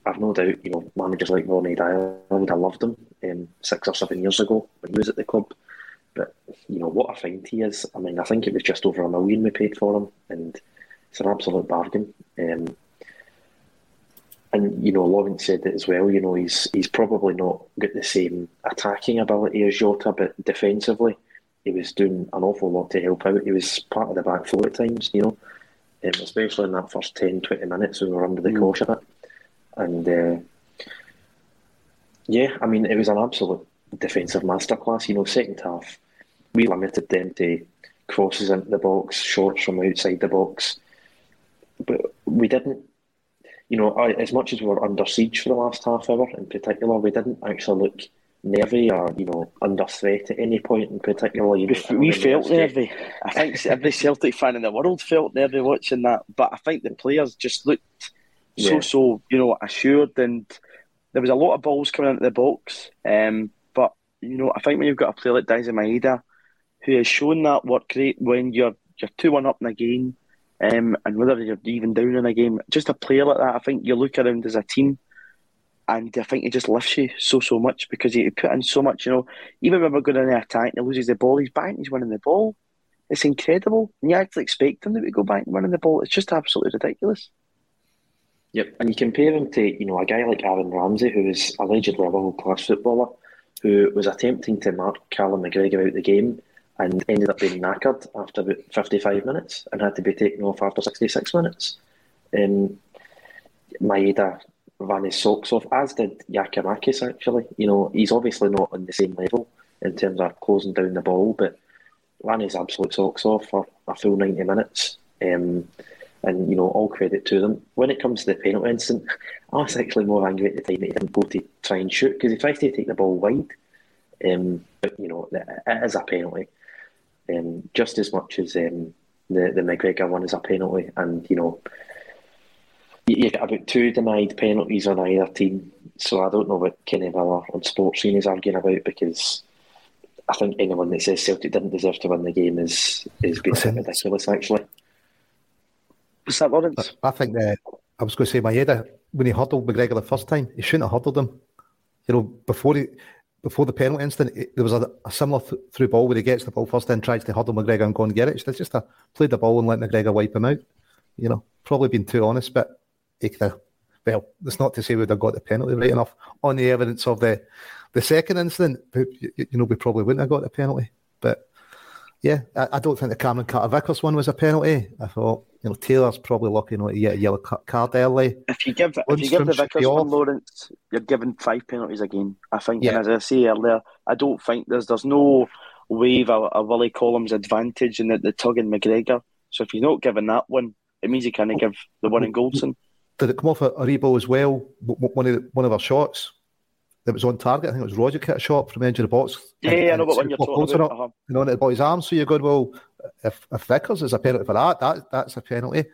[SPEAKER 6] I've no doubt, you know, managers like Ronny Deila would have loved him um, six or seven years ago when he was at the club. But you know what a find he is. I mean, I think it was just over a million we paid for him, and it's an absolute bargain. Um, and you know, Lawrence said it as well. You know, he's he's probably not got the same attacking ability as Jota, but defensively, he was doing an awful lot to help out. He was part of the back four at times, you know, um, especially in that first 10, 20 minutes when we were under the mm. cosh of it. And uh, yeah, I mean, it was an absolute defensive masterclass. You know, second half, we limited them to crosses into the box, shots from outside the box. But we didn't, you know, as much as we were under siege for the last half hour in particular, we didn't actually look nervy or you know under threat at any point in particular. You
[SPEAKER 4] we, we felt nervy. I think every Celtic fan in the world felt nervy watching that, but I think the players just looked so yeah. so you know assured, and there was a lot of balls coming into the box. Um, you know, I think when you've got a player like Daizen Maeda, who has shown that work rate when you're you're two one up in a game, um, and whether you're even down in a game, just a player like that, I think you look around as a team and I think he just lifts you so so much because he put in so much. You know, even when we're going in the attack and he loses the ball, he's back and he's winning the ball. It's incredible, and you actually expect him to go back and winning the ball. It's just absolutely ridiculous.
[SPEAKER 6] Yep, and you compare him to you know a guy like Aaron Ramsey, who is allegedly a world class footballer, who was attempting to mark Callum McGregor out the game and ended up being knackered after about fifty five minutes and had to be taken off after sixty six minutes. Um, Maeda ran his socks off, as did Giakoumakis, actually. You know, he's obviously not on the same level in terms of closing down the ball, but ran his absolute socks off for a full 90 minutes. Um, and, you know, all credit to them. When it comes to the penalty incident, I was actually more angry at the time that he didn't go to try and shoot because he tries to take the ball wide. Um, but, you know, it is a penalty. Um, just as much as um, the, the McGregor one is a penalty. And, you know, you get about two denied penalties on either team. So I don't know what Kenny Miller on Sports Scene is arguing about because I think anyone that says Celtic didn't deserve to win the game is is being ridiculous. Actually,
[SPEAKER 4] was that Lawrence?
[SPEAKER 5] I think that I was going to say Maeda when he huddled McGregor the first time, he shouldn't have huddled him. You know, before he before the penalty incident, it, there was a, a similar th- through ball where he gets the ball first and tries to huddle McGregor and go and get it. It's just uh, a play the ball and let McGregor wipe him out. You know, probably been too honest, but he could have, well, that's not to say we'd have got the penalty right enough on the evidence of the the second incident. You, you know, we probably wouldn't have got the penalty. But yeah, I, I don't think the Cameron Carter Vickers one was a penalty. I thought you know Taylor's probably lucky not to get a yellow card early.
[SPEAKER 4] If you give if you give the Vickers one, Lawrence, you're given five penalties again. I think, yeah. and as I say earlier, I don't think there's there's no wave a, a Willie Collum advantage in the, the tug and McGregor. So if you're not given that one, it means you can't give the one in Goldson.
[SPEAKER 5] Did it come off a, Aribo as well? One of the, one of our shots that was on target. I think it was Rogic cut a shot from the edge of the box.
[SPEAKER 4] Yeah, yeah I know what one you're talking about.
[SPEAKER 5] Uh-huh. You know, and it his arm. So you're good. well, if, if Vickers is a penalty for that, that that's a penalty.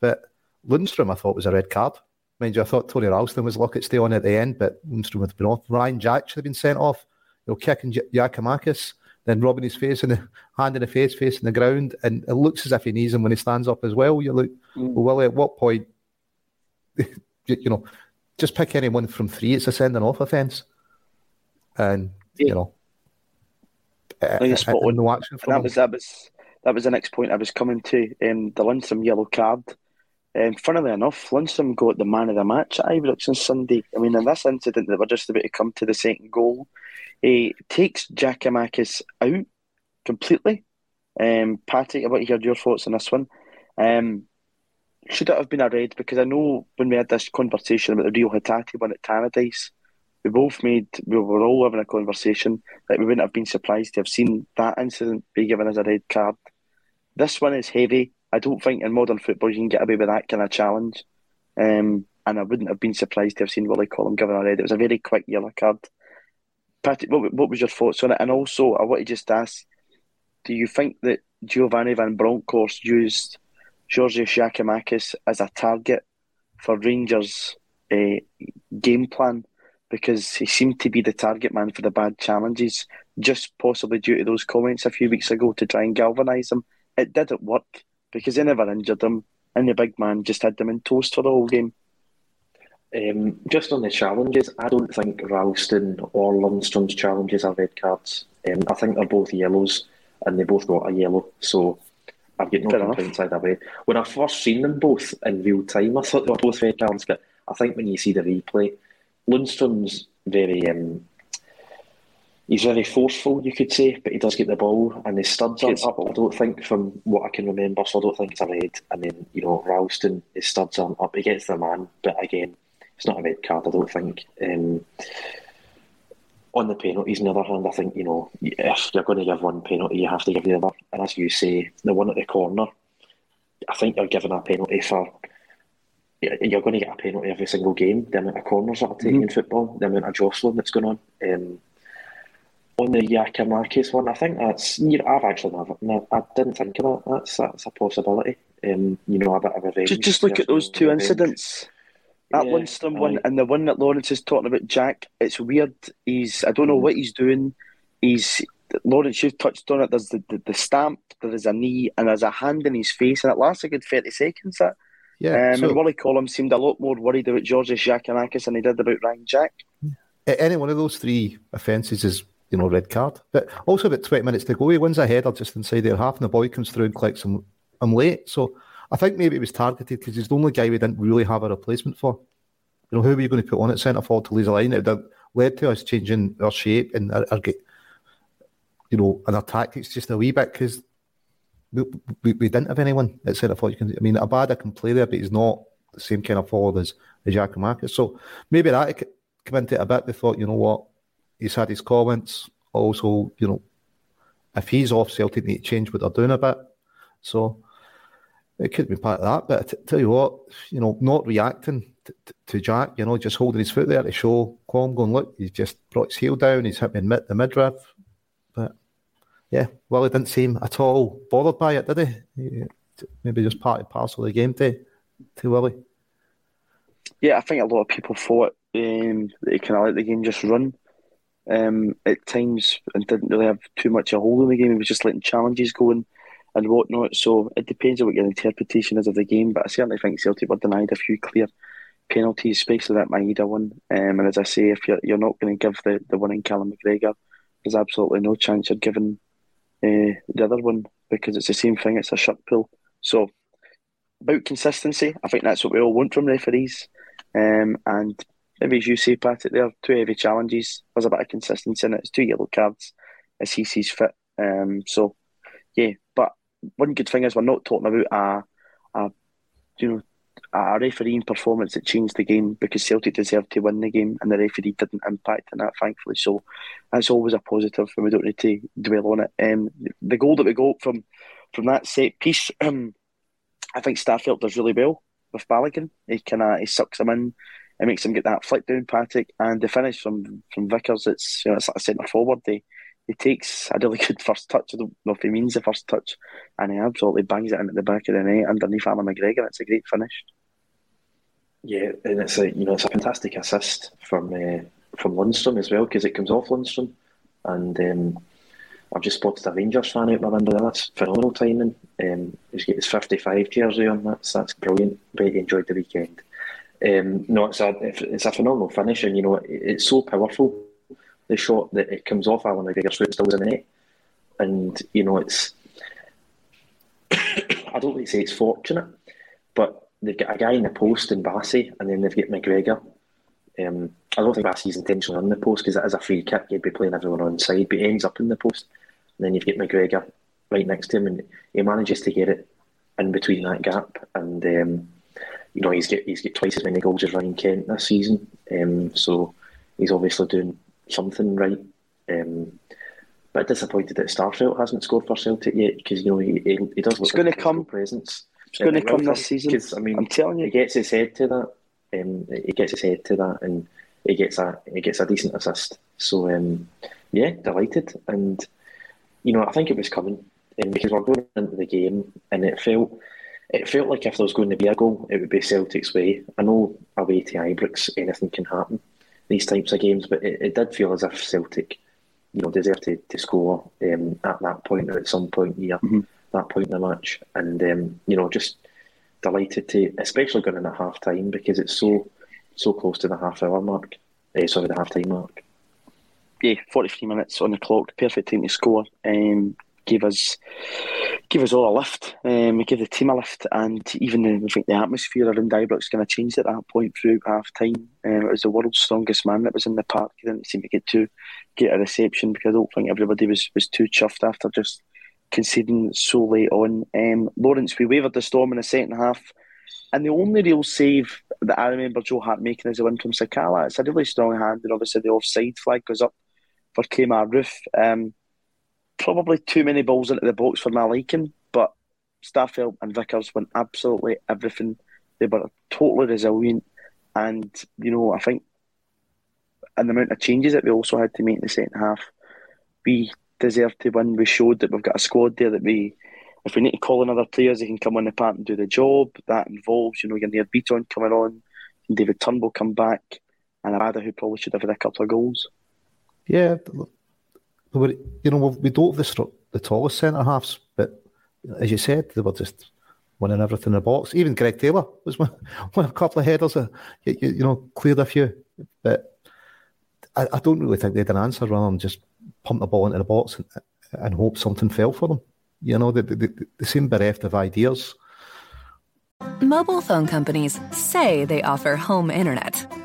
[SPEAKER 5] But Lundstram, I thought was a red card. Mind you, I thought Tony Ralston was lucky to stay on at the end, but Lundstram had been off. Ryan Jack should have been sent off. You know, kicking Giakoumakis, then rubbing his face in the hand in the face, face in the ground, and it looks as if he needs him when he stands up as well. You look, mm. well, Willie, at what point, [LAUGHS] you know, just pick anyone from three. It's a sending off offence and yeah. you know,
[SPEAKER 4] uh, no action that was that was that was the next point I was coming to. Um, the Lundstram yellow card. Um, funnily enough, Lundstram got the man of the match at Ibrox on Sunday. I mean, in this incident that we're just about to come to the second goal, he takes Giakoumakis out completely. Um, Patty, I want to hear your thoughts on this one. Um, should it have been a red? Because I know when we had this conversation about the Reo Hatate one at Tannadice, we both made, we were all having a conversation that we wouldn't have been surprised to have seen that incident be given as a red card. This one is heavy. I don't think in modern football you can get away with that kind of challenge. Um, and I wouldn't have been surprised to have seen Willie Collum given a red. It was a very quick yellow card. Patrick, what, what was your thoughts on it? And also, I want to just ask, do you think that Giovanni Van Bronckhorst used Georgios Giakoumakis as a target for Rangers' uh, game plan because he seemed to be the target man for the bad challenges, just possibly due to those comments a few weeks ago to try and galvanise him. It didn't work because they never injured him, and the big man just had them in toast for the whole game.
[SPEAKER 6] Um, just on the challenges, I don't think Ralston or Lundstram's challenges are red cards. Um, I think they're both yellows, and they both got a yellow. So I've got no Fair complaints enough. either way. When I first seen them both in real time, I thought they were both red cards, but I think when you see the replay, Lundstram's very um, he's very forceful, you could say, but he does get the ball and his studs aren't up. I don't think, from what I can remember, so I don't think it's a red. And then you know, Ralston, his studs aren't up. He gets the man, but again, it's not a red card. I don't think. Um, on the penalties, on the other hand, I think you know if you're going to give one penalty, you have to give the other. And as you say, the one at the corner, I think you're given a penalty for you're going to get a penalty every single game. The amount of corners that are taken mm-hmm. in football, the amount of jostling that's going on. Um, on the Giakoumakis one, I think that's you know I've actually never, I didn't think of that. That's that's a possibility. Um, you know, a bit of revenge.
[SPEAKER 4] Just, just look at those two revenge. incidents. That yeah, Lundstram one and the one that Lawrence is talking about, Jack. It's weird. He's I don't know mm. what he's doing. He's Lawrence, you've touched on it. There's the, the, the, stamp, there is a knee, and there's a hand in his face, and it lasts a good 30 seconds. That yeah, um, so, and Willie Collum seemed a lot more worried about Georgios Giakoumakis than he did about Ryan Jack.
[SPEAKER 5] Any one of those three offences is, you know, red card. But also about 20 minutes to go, he wins a header just inside there half, and the boy comes through and clicks him, I'm late. So I think maybe it was targeted because he's the only guy we didn't really have a replacement for. You know, who were you going to put on at centre forward to lose a line? It led to us changing our shape and our, our you know, and our tactics just a wee bit because we, we, we, didn't have anyone at centre forward. You can, I mean, Abada can play there, but he's not the same kind of forward as, as Giakoumakis. So maybe that come into it a bit. They thought, you know what, he's had his comments. Also, you know, if he's off, Celtic need to change what they're doing a bit. So it could be part of that. But I t- tell you what, you know, not reacting to, to, to, Jack, you know, just holding his foot there to show Collum going, look, he's just brought his heel down, he's hit me in mid, the midriff. But yeah, well, he didn't seem at all bothered by it, did he? Maybe just part and parcel of the game day to Willie.
[SPEAKER 4] Yeah, I think a lot of people thought um, that he kind of let the game just run um, at times and didn't really have too much a hold on the game. He was just letting challenges go and, and whatnot. So it depends on what your interpretation is of the game. But I certainly think Celtic were denied a few clear penalties, especially that Maeda one. Um, and as I say, if you're, you're not going to give the, the one in Callum McGregor, there's absolutely no chance you're giving uh, the other one because it's the same thing. It's a shut pull. So about consistency, I think that's what we all want from referees. Um, and maybe as you say, Patrick, there are two heavy challenges. There's a bit of consistency in it. It's two yellow cards as he sees fit. Um, so yeah, but one good thing is we're not talking about a a you know a refereeing performance that changed the game because Celtic deserved to win the game and the referee didn't impact on that, thankfully. So that's always a positive, and we don't need to dwell on it. Um, the goal that we got from from that set piece, um, [CLEARS THROAT] I think Starfelt does really well with Balogun. He kind of he sucks him in. It makes him get that flick down, Patrick, and the finish from from Vickers. It's you know it's like a centre forward. He he takes a really good first touch. I don't know if he means the first touch, and he absolutely bangs it into the back of the net underneath Allan McGregor. It's a great finish.
[SPEAKER 6] Yeah, and it's a you know it's a fantastic assist from uh, from Lundstram as well because it comes off Lundstram, and um, I've just spotted a Rangers fan out my window. That's phenomenal timing. Um, he's got his fifty-five jersey on. That's that's brilliant. Really enjoyed the weekend. Um, no, it's a it's a phenomenal finish, and you know it, it's so powerful. The shot that it comes off Allan McGregor's foot still in the net, and you know it's. [COUGHS] I don't really say it's fortunate, but they've got a guy in the post in Bassey, and then they've got McGregor. Um, I don't think Bassey's intentionally on the post because it is a free kick. He'd be playing everyone on side, but he ends up in the post. And then you've got McGregor right next to him, and he manages to get it in between that gap. And um, you know he's got he's got twice as many goals as Ryan Kent this season. Um, so he's obviously doing something right. Um, but disappointed that Starfelt hasn't scored for Celtic yet because you know he, he, he does look
[SPEAKER 4] it's going to come
[SPEAKER 6] presence.
[SPEAKER 4] It's going to come this season.
[SPEAKER 6] Because I mean,
[SPEAKER 4] I'm telling you,
[SPEAKER 6] he gets his head to that. Um, he gets his head to that, and he gets a he gets a decent assist. So um, yeah, delighted, and you know I think it was coming um, because we're going into the game, and it felt it felt like if there was going to be a goal, it would be Celtic's way. I know away to Ibrox, anything can happen these types of games, but it, it did feel as if Celtic, you know, deserved to, to score um, at that point or at some point here.
[SPEAKER 4] Mm-hmm.
[SPEAKER 6] That point in the match, and um, you know, just delighted to, especially going in at half time because it's so so close to the half hour mark. Uh, sorry, the half time mark.
[SPEAKER 4] Yeah, forty three minutes on the clock, perfect time to score. Um, gave us gave us all a lift. Um, we gave the team a lift, and even I think the atmosphere around Ibrox kind of changed at that point through half time. Um, it was the world's strongest man that was in the park. He didn't seem to get to get a reception because I don't think everybody was was too chuffed after just conceding so late on. Um, Lawrence, we wavered the storm in the second half, and the only real save that I remember Joe Hart making is the win from Sakala. It's a really strong hand, and obviously the offside flag goes up for Kemar Roofe. Um, probably too many balls into the box for my liking, but Starfelt and Vickers went absolutely everything. They were totally resilient, and you know I think, and the amount of changes that we also had to make in the second half, we deserve to win. We showed that we've got a squad there that we, if we need to call in other players, they can come on the part and do the job. That involves, you know, your Nir Bitton coming on, David Turnbull come back, and Abada who probably should have had a couple of goals.
[SPEAKER 5] Yeah, we, you know, we don't have the, the tallest centre halves, but as you said, they were just winning everything in the box. Even Greg Taylor was [LAUGHS] one, one a couple of headers, uh, you, you, you, know, cleared a few. But I, I, don't really think they had an answer rather than just pump the ball into the box and, and hope something fell for them. You know, they, they, they seem bereft of ideas.
[SPEAKER 3] Mobile phone companies say they offer home internet.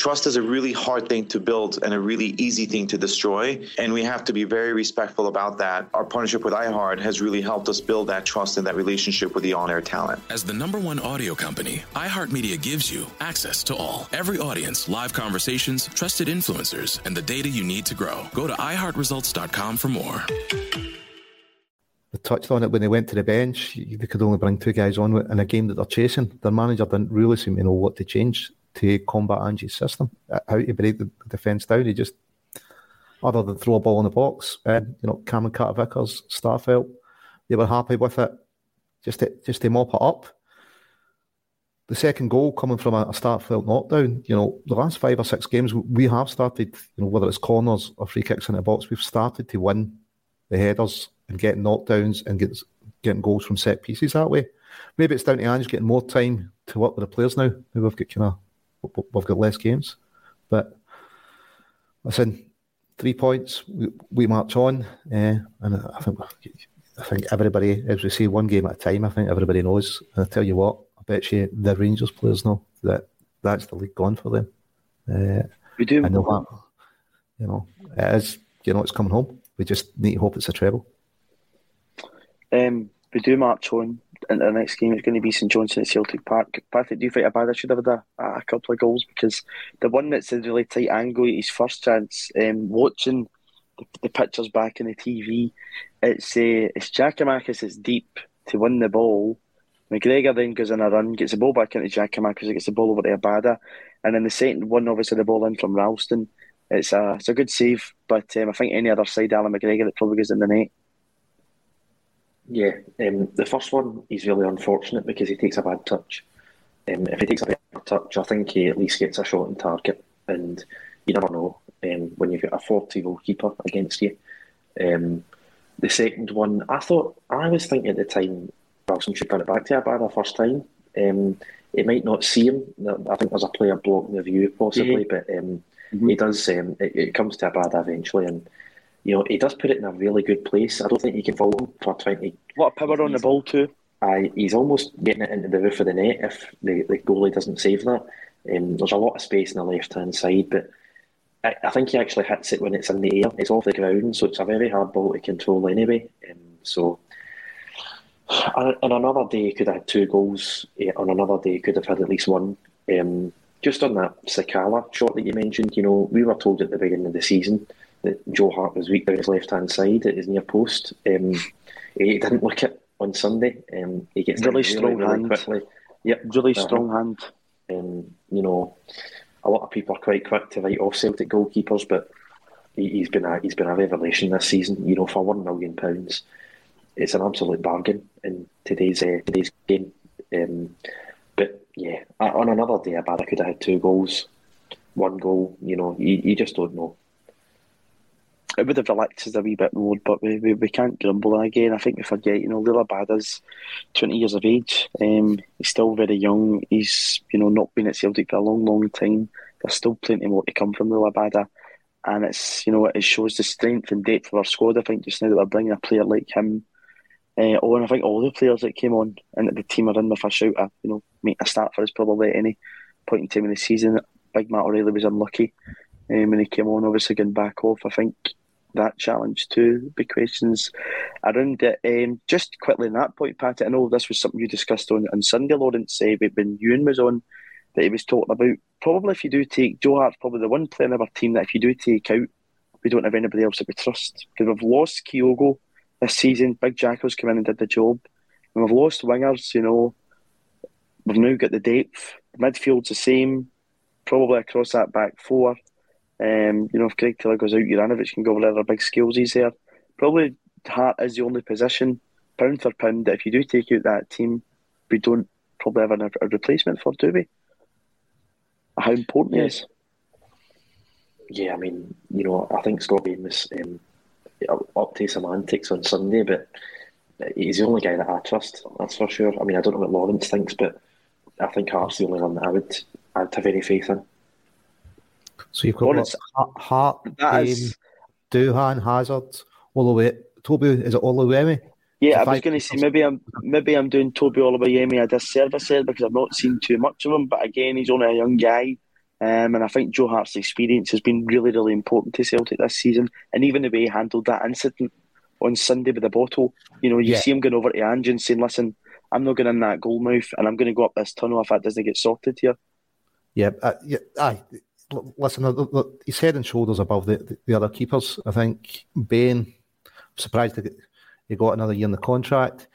[SPEAKER 8] Trust is a really hard thing to build and a really easy thing to destroy. And we have to be very respectful about that. Our partnership with iHeart has really helped us build that trust and that relationship with the on air talent.
[SPEAKER 7] As the number one audio company, iHeartMedia gives you access to all. Every audience, live conversations, trusted influencers, and the data you need to grow. Go to iHeartResults.com for more.
[SPEAKER 5] They touched on it when they went to the bench. They could only bring two guys on in a game that they're chasing. Their manager didn't really seem to know what to change to combat Ange's system, uh, how to break the defence down. He just, other than throw a ball in the box, and you know, Cameron Carter Vickers, Starfelt, they were happy with it, just to, just to mop it up. The second goal coming from a, a Starfelt knockdown, you know, the last five or six games we have started, you know, whether it's corners or free kicks in the box, we've started to win the headers and getting knockdowns and get, getting goals from set pieces that way. Maybe it's down to Ange getting more time to work with the players now. Maybe we've got kind of we've got less games, but listen, three points. We, we march on, uh, and I think I think everybody, as we say, one game at a time. I think everybody knows. And I tell you what, I bet you the Rangers players know that that's the league gone for them. Uh,
[SPEAKER 4] we do.
[SPEAKER 5] I know that. You know, it is. You know, it's coming home. We just need to hope it's a treble.
[SPEAKER 4] Um, we do march on. And the next game is going to be St Johnstone at Celtic Park. Patrick, do you think Abada should have had a, a couple of goals? Because the one that's a really tight angle, his first chance, um, watching the, the, pictures back in the TV, it's uh, it's Giakoumakis it's deep to win the ball. McGregor then goes in a run, gets the ball back into Giakoumakis, gets the ball over to Abada. And then the second one, obviously, the ball in from Ralston. It's a, it's a good save, but um, I think any other side, Allan McGregor, it probably goes in the net.
[SPEAKER 6] Yeah, um, the first one is really unfortunate because he takes a bad touch. Um, if he takes a bad touch, I think he at least gets a shot on target. And you never know um, when you've got a 40 goal keeper against you. Um, the second one, I thought, I was thinking at the time, Wilson should put it back to Abada first time. Um, it might not see him. I think there's a player blocking the view possibly, mm-hmm. but um, mm-hmm. he does. Um, it, it, comes to Abada eventually, and you know, he does put it in a really good place. I don't think you can fault him for trying to.
[SPEAKER 4] What power on the ball too?
[SPEAKER 6] I, he's almost getting it into the roof of the net if the, the goalie doesn't save that. Um, there's a lot of space on the left hand side, but I, I, think he actually hits it when it's in the air. It's off the ground, so it's a very hard ball to control anyway. Um, so on another day, he could have had two goals. On another day, he could have had at least one. Um, just on that Sakala shot that you mentioned, you know, we were told at the beginning of the season that Joe Hart was weak down his left hand side at his near post. Um, he didn't look it on Sunday. Um, he gets
[SPEAKER 4] really strong really, hand. Quickly.
[SPEAKER 6] Yep,
[SPEAKER 4] really uh, strong hand.
[SPEAKER 6] Um, you know, a lot of people are quite quick to write off Celtic goalkeepers, but he, has been a he's been a revelation this season. You know, for one million pounds, it's an absolute bargain in today's uh, today's game. Um, but yeah, on another day, Abada could have had two goals, one goal. You know, you, you just don't know
[SPEAKER 4] it would have relaxed us a wee bit more, but we, we, we can't grumble. Again, I think we forget, you know, Liel Abada's 20 years of age. Um, he's still very young. He's, you know, not been at Celtic for a long, long time. There's still plenty more to come from Liel Abada. And it's, you know, it shows the strength and depth of our squad, I think, just now that we're bringing a player like him uh, oh, and I think all the players that came on and the team are in with a shout at, you know, make a start for us probably at any point in time in the season. Big Matt O'Riley was unlucky um, when he came on, obviously going back off. I think that challenge too. Big questions around it. Um, just quickly on that point, Pat, I know this was something you discussed on, on Sunday, Lawrence, uh, when Ewan was on, that he was talking about. Probably if you do take, Joe probably the one player in our team that if you do take out, we don't have anybody else that we trust. Because we've lost Kyogo this season. Big Jackals come in and did the job. And we've lost wingers, you know. We've now got the depth. Midfield's the same, probably across that back four. Um, you know, if Greg Taylor goes out, Juranovic can go over other big skills he's there. Probably Hart is the only position, pound for pound, that if you do take out that team, we don't probably have a, a replacement for, do we? How important yeah. is.
[SPEAKER 6] Yeah, I mean, you know, I think Scott Bain was um, up to some antics on Sunday, but he's the only guy that I trust, that's for sure. I mean, I don't know what Lawrence thinks, but I think Hart's the only one that I would, I'd have any faith in.
[SPEAKER 5] So you've got Hart, Kane, is... Doohan, Hazard, Oluwe, Toby, is it Oluwemi?
[SPEAKER 4] Yeah, I was going to say maybe I'm maybe I'm doing Toby Oluwayemi a disservice here because I've not seen too much of him. But again, he's only a young guy, um, and I think Joe Hart's experience has been really really important to Celtic this season. And even the way he handled that incident on Sunday with the bottle, you know, you yeah. see him going over to Ange and saying, "Listen, I'm not going in that goal mouth, and I'm going to go up this tunnel if that doesn't get sorted here."
[SPEAKER 5] Yeah, uh, yeah, aye listen, he's head and shoulders above the, the, the other keepers. I think Bain, I'm surprised that he got another year in the contract.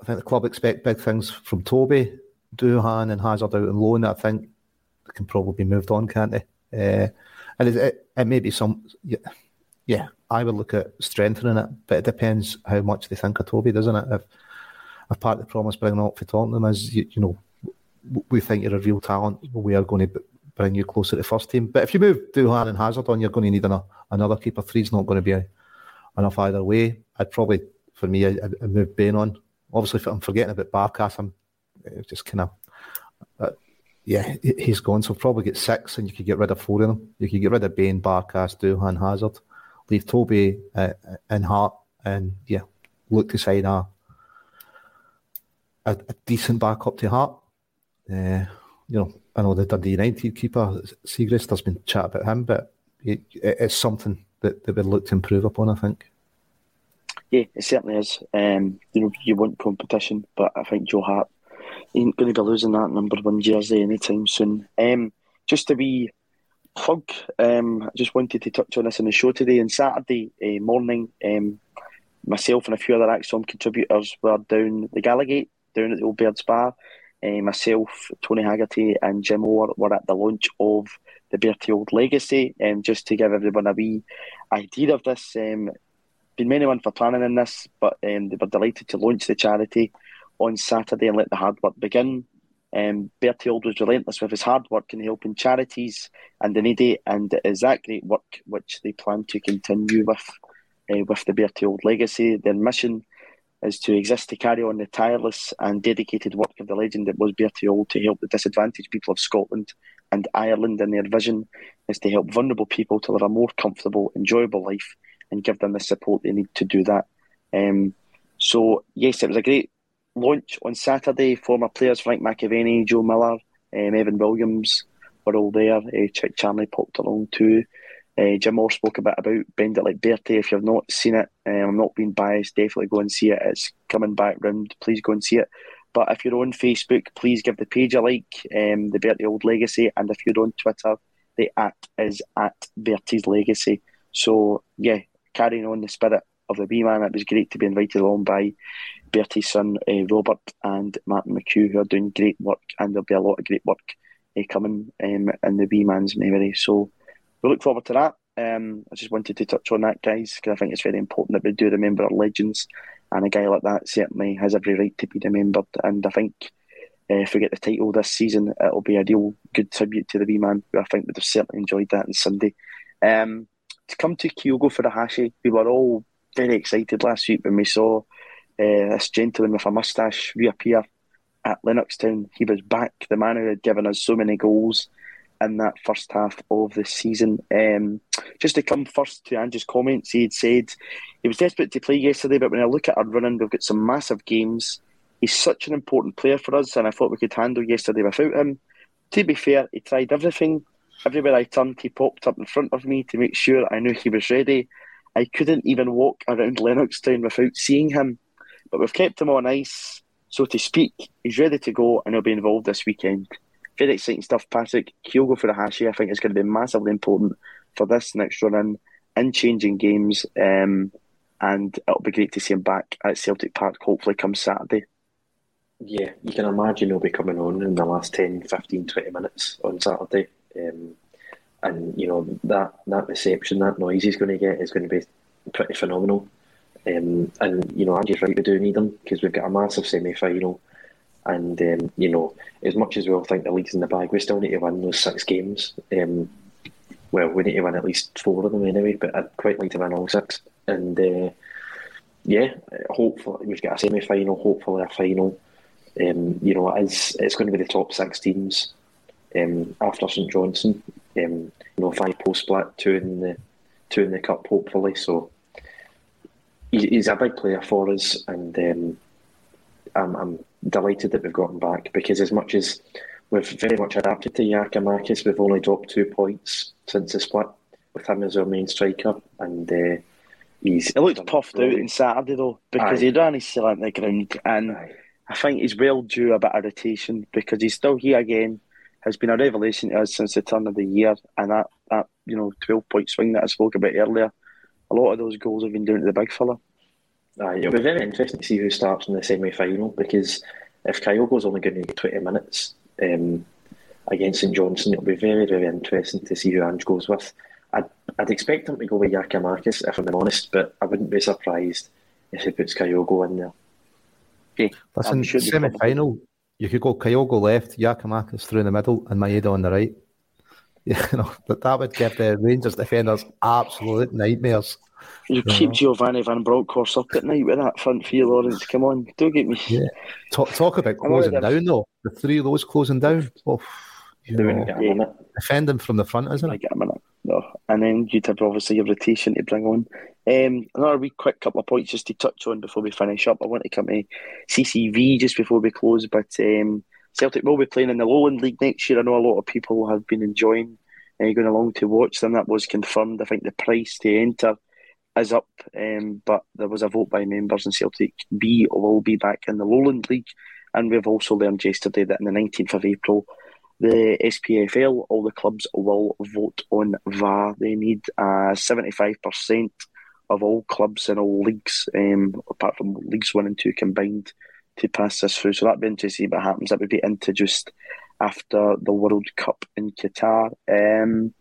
[SPEAKER 5] I think the club expect big things from Toby, Doohan, and Hazard out on loan. I think they can probably be moved on, can't they? Uh, and it, it, it, may be some, yeah, yeah, I would look at strengthening it, but it depends how much they think of Toby, doesn't it? If, if part of the promise bringing up for Tottenham is, you, you know, we think you're a real talent, we are going to bring you closer to the first team. But if you move Doohan and Hazard on, you're going to need an, another keeper. Three's not going to be enough either way. I'd probably, for me, I'd, I'd move Bain on. Obviously, I'm forgetting about Barkas, I'm uh, just kind of, uh, yeah, he's gone. So probably get six, and you could get rid of four of them. You could get rid of Bain, Barkas, Doohan, Hazard, leave Toby uh, and Hart, and yeah, look to sign a, a, a decent backup to Hart. Uh, you know, I know the Dundee United keeper Siegrist. There's been chat about him, but it, it's something that they would look to improve upon. I think.
[SPEAKER 4] Yeah, it certainly is. Um, you know, you want competition, but I think Joe Hart ain't going to be losing that number one jersey anytime soon. Um, just to be plug, um, I just wanted to touch on this in the show today. On Saturday uh, morning, um, myself and a few other ACSOM contributors were down the Gallowgate, down at the Old Birds Bar. Uh, myself, Tony Haggerty, and Jim Moore were at the launch of the Bertie Auld Legacy, um, just to give everyone a wee idea of this. Um, been many one for planning in this, but um, they were delighted to launch the charity on Saturday and let the hard work begin. Um, Bertie Auld was relentless with his hard work in helping charities and the needy, and it is that great work which they plan to continue with uh, with the Bertie Auld legacy. Their mission is to exist to carry on the tireless and dedicated work of the legend that was Bertie Auld to help the disadvantaged people of Scotland and Ireland. And their vision is to help vulnerable people to live a more comfortable, enjoyable life and give them the support they need to do that. Um, so, yes, it was a great launch on Saturday. Former players Frank McAvennie, Joe Miller, um, Evan Williams were all there. Uh, Charnley popped along too. Uh, Jim Moore spoke a bit about Bend It Like Bertie. If you've not seen it, um, I'm not being biased, definitely go and see it. It's coming back round. Please go and see it. But if you're on Facebook, please give the page a like, um, the Bertie Auld Legacy. And if you're on Twitter, the at is at Bertie's Legacy. So, yeah, carrying on the spirit of the B Man, it was great to be invited along by Bertie's son, uh, Robert, and Martin McHugh, who are doing great work. And there'll be a lot of great work uh, coming um, in the B Man's memory. So, we look forward to that. Um, I just wanted to touch on that, guys, because I think it's very important that we do remember our legends, and a guy like that certainly has every right to be remembered. And I think uh, if we get the title this season, it'll be a real good tribute to the wee man, who I think would have certainly enjoyed that on Sunday. Um, to come to Kyogo Furuhashi, we were all very excited last week when we saw uh, this gentleman with a moustache reappear at Lennoxtown. He was back, the man who had given us so many goals in that first half of the season. Um, just to come first to Ange's comments, he had said he was desperate to play yesterday, but when I look at our running, we've got some massive games. He's such an important player for us, and I thought we could handle yesterday without him. To be fair, he tried everything. Everywhere I turned, he popped up in front of me to make sure I knew he was ready. I couldn't even walk around Lennoxtown without seeing him. But we've kept him on ice, so to speak. He's ready to go, and he'll be involved this weekend very exciting stuff, Patrick. Kyogo Furuhashi, I think, is going to be massively important for this next run in, in changing games. Um, and it'll be great to see him back at Celtic Park, hopefully, come Saturday.
[SPEAKER 6] Yeah, you can imagine he'll be coming on in the last 10, 15, 20 minutes on Saturday. Um, and, you know, that, that reception, that noise he's going to get is going to be pretty phenomenal. Um, and, you know, Andy's right, we do need him because we've got a massive semi final and um, you know, as much as we all think the league's in the bag, we still need to win those six games. Um, well, we need to win at least four of them anyway, but I'd quite like to win all six. And uh, yeah, hopefully we've got a semi final, hopefully a final. Um, you know, it is, it's going to be the top six teams um, after St Johnstone. Um, you know, five post split, two in the two in the cup, hopefully. So he's a big player for us, and um, I'm, I'm delighted that we've gotten back because as much as we've very much adapted to Giakoumakis, we've only dropped two points since the split with him as our main striker, and uh, he's.
[SPEAKER 4] He looked puffed out on Saturday though because Aye. he ran his seal on the ground, and Aye. I think he's well due a bit of rotation because he's still here again. Has been a revelation to us since the turn of the year, and that, that you know twelve point swing that I spoke about earlier, a lot of those goals have been down to the big fella.
[SPEAKER 6] Aye, it'll be very interesting to see who starts in the semi final because if Kyogo's only going to get 20 minutes um, against St Johnstone, it'll be very, very interesting to see who Ange goes with. I'd, I'd expect him to go with Giakoumakis, if I'm honest, but I wouldn't be surprised if he puts Kyogo in there.
[SPEAKER 5] Okay. Listen, semi final, you could go Kyogo left, Giakoumakis through in the middle, and Maeda on the right. Yeah, [LAUGHS] you know, that, that would give the Rangers defenders absolute nightmares.
[SPEAKER 4] You keep Giovanni Van Bronckhorst up at night with that front three, Lawrence. Come on, don't get me.
[SPEAKER 5] Yeah. Talk, talk about closing down, though. The three of those closing down. Oh, you
[SPEAKER 6] They wouldn't
[SPEAKER 5] know,
[SPEAKER 6] get a minute.
[SPEAKER 5] defending from the front, isn't
[SPEAKER 4] I
[SPEAKER 5] it?
[SPEAKER 4] get a minute. No. And then you'd have obviously your rotation to bring on. Um, another wee quick couple of points just to touch on before we finish up. I want to come to CCV just before we close, but um, Celtic will be playing in the Lowland League next year. I know a lot of people have been enjoying uh, going along to watch them. That was confirmed. I think the price to enter is up, um, but there was a vote by members, and Celtic B will be back in the Lowland League. And we've also learned yesterday that on the 19th of April, the SPFL, all the clubs will vote on VAR. They need uh, 75% of all clubs in all leagues, um, apart from Leagues 1 and 2 combined, to pass this through. So that'd be interesting to see what happens. That would be introduced after the World Cup in Qatar. Um,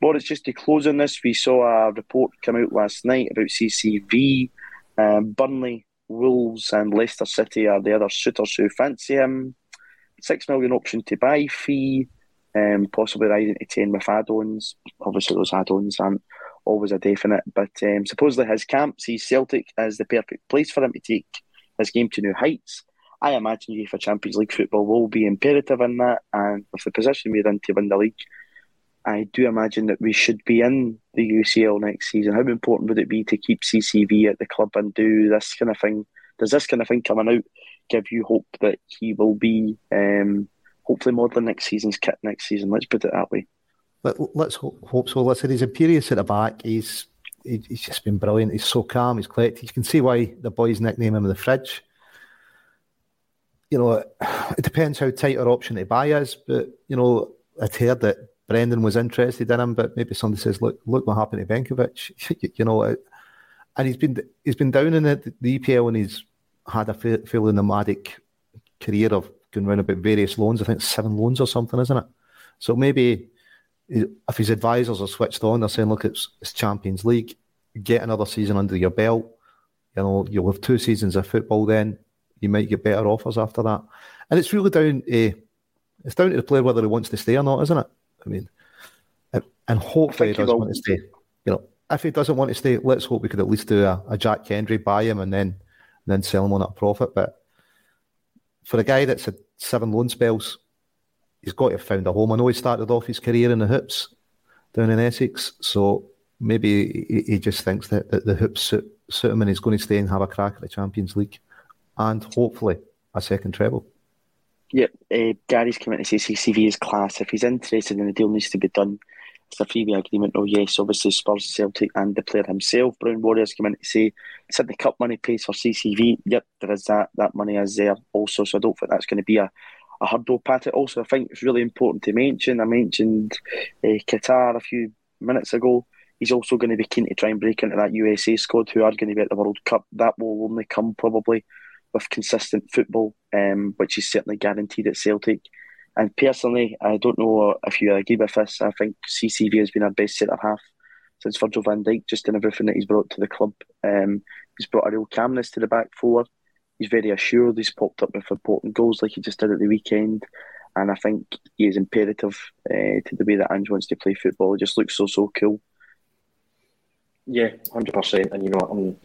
[SPEAKER 4] Boris, just to close on this, we saw a report come out last night about CCV. Um, Burnley, Wolves, and Leicester City are the other suitors who fancy him. Six million option to buy fee, um, possibly rising to ten with add-ons. Obviously, those add-ons aren't always a definite, but um, supposedly his camp sees Celtic as the perfect place for him to take his game to new heights. I imagine UEFA Champions League football will be imperative in that, and with the position we're in to win the league, I do imagine that we should be in the UCL next season. How important would it be to keep CCV at the club and do this kind of thing? Does this kind of thing coming out give you hope that he will be um, hopefully modelling next season's kit next season? Let's put it that way.
[SPEAKER 5] Let, let's ho- hope so. Listen, he's imperious at the back. He's he, he's just been brilliant. He's so calm. He's collected. You can see why the boys nickname him the fridge. You know, [SIGHS] it depends how tight our option to buy is, but you know, I'd heard that Brendan was interested in him, but maybe somebody says, "Look, look what happened to Benkovic." [LAUGHS] You, know, and he's been he's been down in the, the EPL and he's had a fairly nomadic career of going around about various loans. I think seven loans or something, isn't it? So maybe if his advisors are switched on, they're saying, look, it's, it's Champions League, get another season under your belt. You know, you'll have two seasons of football then. You might get better offers after that. And it's really down it's down to the player whether he wants to stay or not, isn't it? I mean, and- and hopefully he
[SPEAKER 4] think he
[SPEAKER 5] does
[SPEAKER 4] will.
[SPEAKER 5] want to stay. You know, if he doesn't want to stay, let's hope we could at least do a, a Jack Hendry, buy him and then then sell him on at a profit. But for a guy that's had seven loan spells, he's got to have found a home. I know he started off his career in the hoops down in Essex, so maybe he, he just thinks that, that the hoops suit, suit him and he's going to stay and have a crack at the Champions League and hopefully a second treble.
[SPEAKER 4] Yep, uh, Gary's coming to say CCV is class. If he's interested and the deal needs to be done, it's a freebie agreement. Oh, yes, obviously Spurs, Celtic, and the player himself. Brown Warriors come in to say, the cup money pays for CCV. Yep, there is that. That money is there also, so I don't think that's going to be a, a hurdle, Pat. Also, I think it's really important to mention. I mentioned uh, Qatar a few minutes ago. He's also going to be keen to try and break into that USA squad who are going to be at the World Cup. That will only come probably with consistent football, um, which is certainly guaranteed at Celtic. And personally, I don't know if you agree with this. I think CCV has been our best centre half since Virgil van Dijk, just in everything that he's brought to the club. Um, he's brought a real calmness to the back four. He's very assured. He's popped up with important goals like he just did at the weekend. And I think he is imperative uh, to the way that Ange wants to play football. He just looks so, so cool.
[SPEAKER 6] Yeah, hundred percent. And you know, I'm,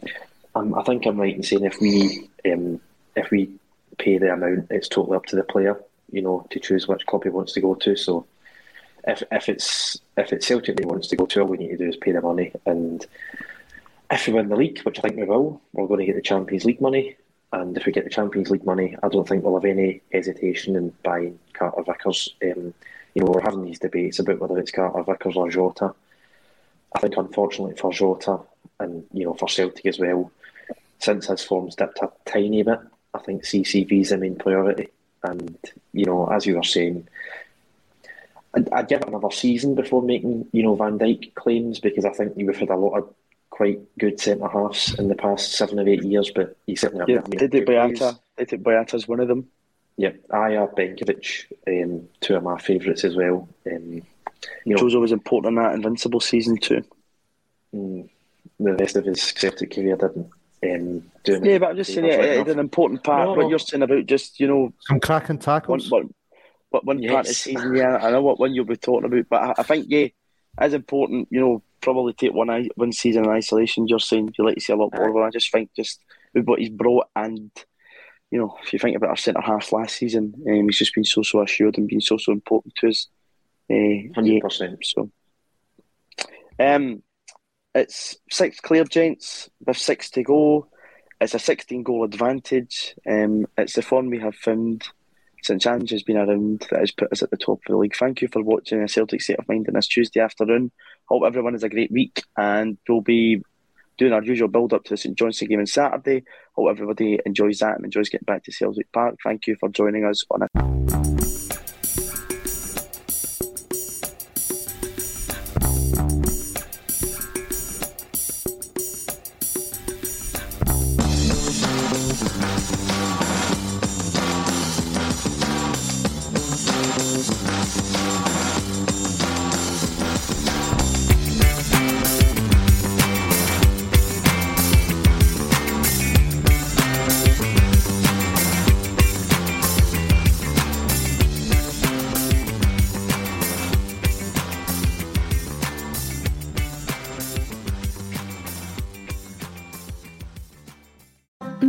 [SPEAKER 6] I'm, I think I'm right in saying if we, um, if we pay the amount, it's totally up to the player, you know, to choose which club he wants to go to. So, if if it's if it's Celtic he wants to go to, all we need to do is pay the money. And if we win the league, which I think we will, we're going to get the Champions League money. And if we get the Champions League money, I don't think we'll have any hesitation in buying Carter Vickers. Um, you know, we're having these debates about whether it's Carter Vickers or Jota. I think, unfortunately for Jota and you know for Celtic as well, since his form's dipped a tiny bit, I think CCV is the main priority. And you know, as you were saying, I'd, I'd give it another season before making you know Van Dijk claims because I think we've had a lot of quite good centre halves in the past seven or eight years, but you certainly
[SPEAKER 4] Yeah, Did it. Boyata? Did it Boyata's one of them?
[SPEAKER 6] Yeah, Ajer Benkovic, um, two of my favourites as well. Um, you know,
[SPEAKER 4] Jozo was important in that Invincible season too.
[SPEAKER 6] mm, the rest of his Celtic career didn't. Um, do
[SPEAKER 4] Yeah, but I'm just saying, yeah,
[SPEAKER 6] Like
[SPEAKER 4] it's
[SPEAKER 6] enough.
[SPEAKER 4] an important part.
[SPEAKER 6] No,
[SPEAKER 4] what
[SPEAKER 6] no.
[SPEAKER 4] you're saying about just, you know,
[SPEAKER 5] Some cracking
[SPEAKER 4] one,
[SPEAKER 5] tackles.
[SPEAKER 4] one, one, one part of the
[SPEAKER 6] Yes.
[SPEAKER 4] season, yeah, I know what one you'll be talking about, but I, I think, yeah, as important, you know, probably take one i- one season in isolation. You're saying you like to see a lot more of him. I just think just with what he's brought and you know, if you think about our centre half last season, um, he's just been so so assured and been so so important to us.
[SPEAKER 6] Hundred percent.
[SPEAKER 4] So, um, it's six clear, gents, with six to go. It's a 16 goal advantage. Um, it's the form we have found since Ange has been around that has put us at the top of the league. Thank you for watching a Celtic State of Mind on this Tuesday afternoon. Hope everyone has a great week and we'll be doing our usual build up to the St Johnstone game on Saturday. Hope everybody enjoys that and enjoys getting back to Celtic Park. Thank you for joining us on a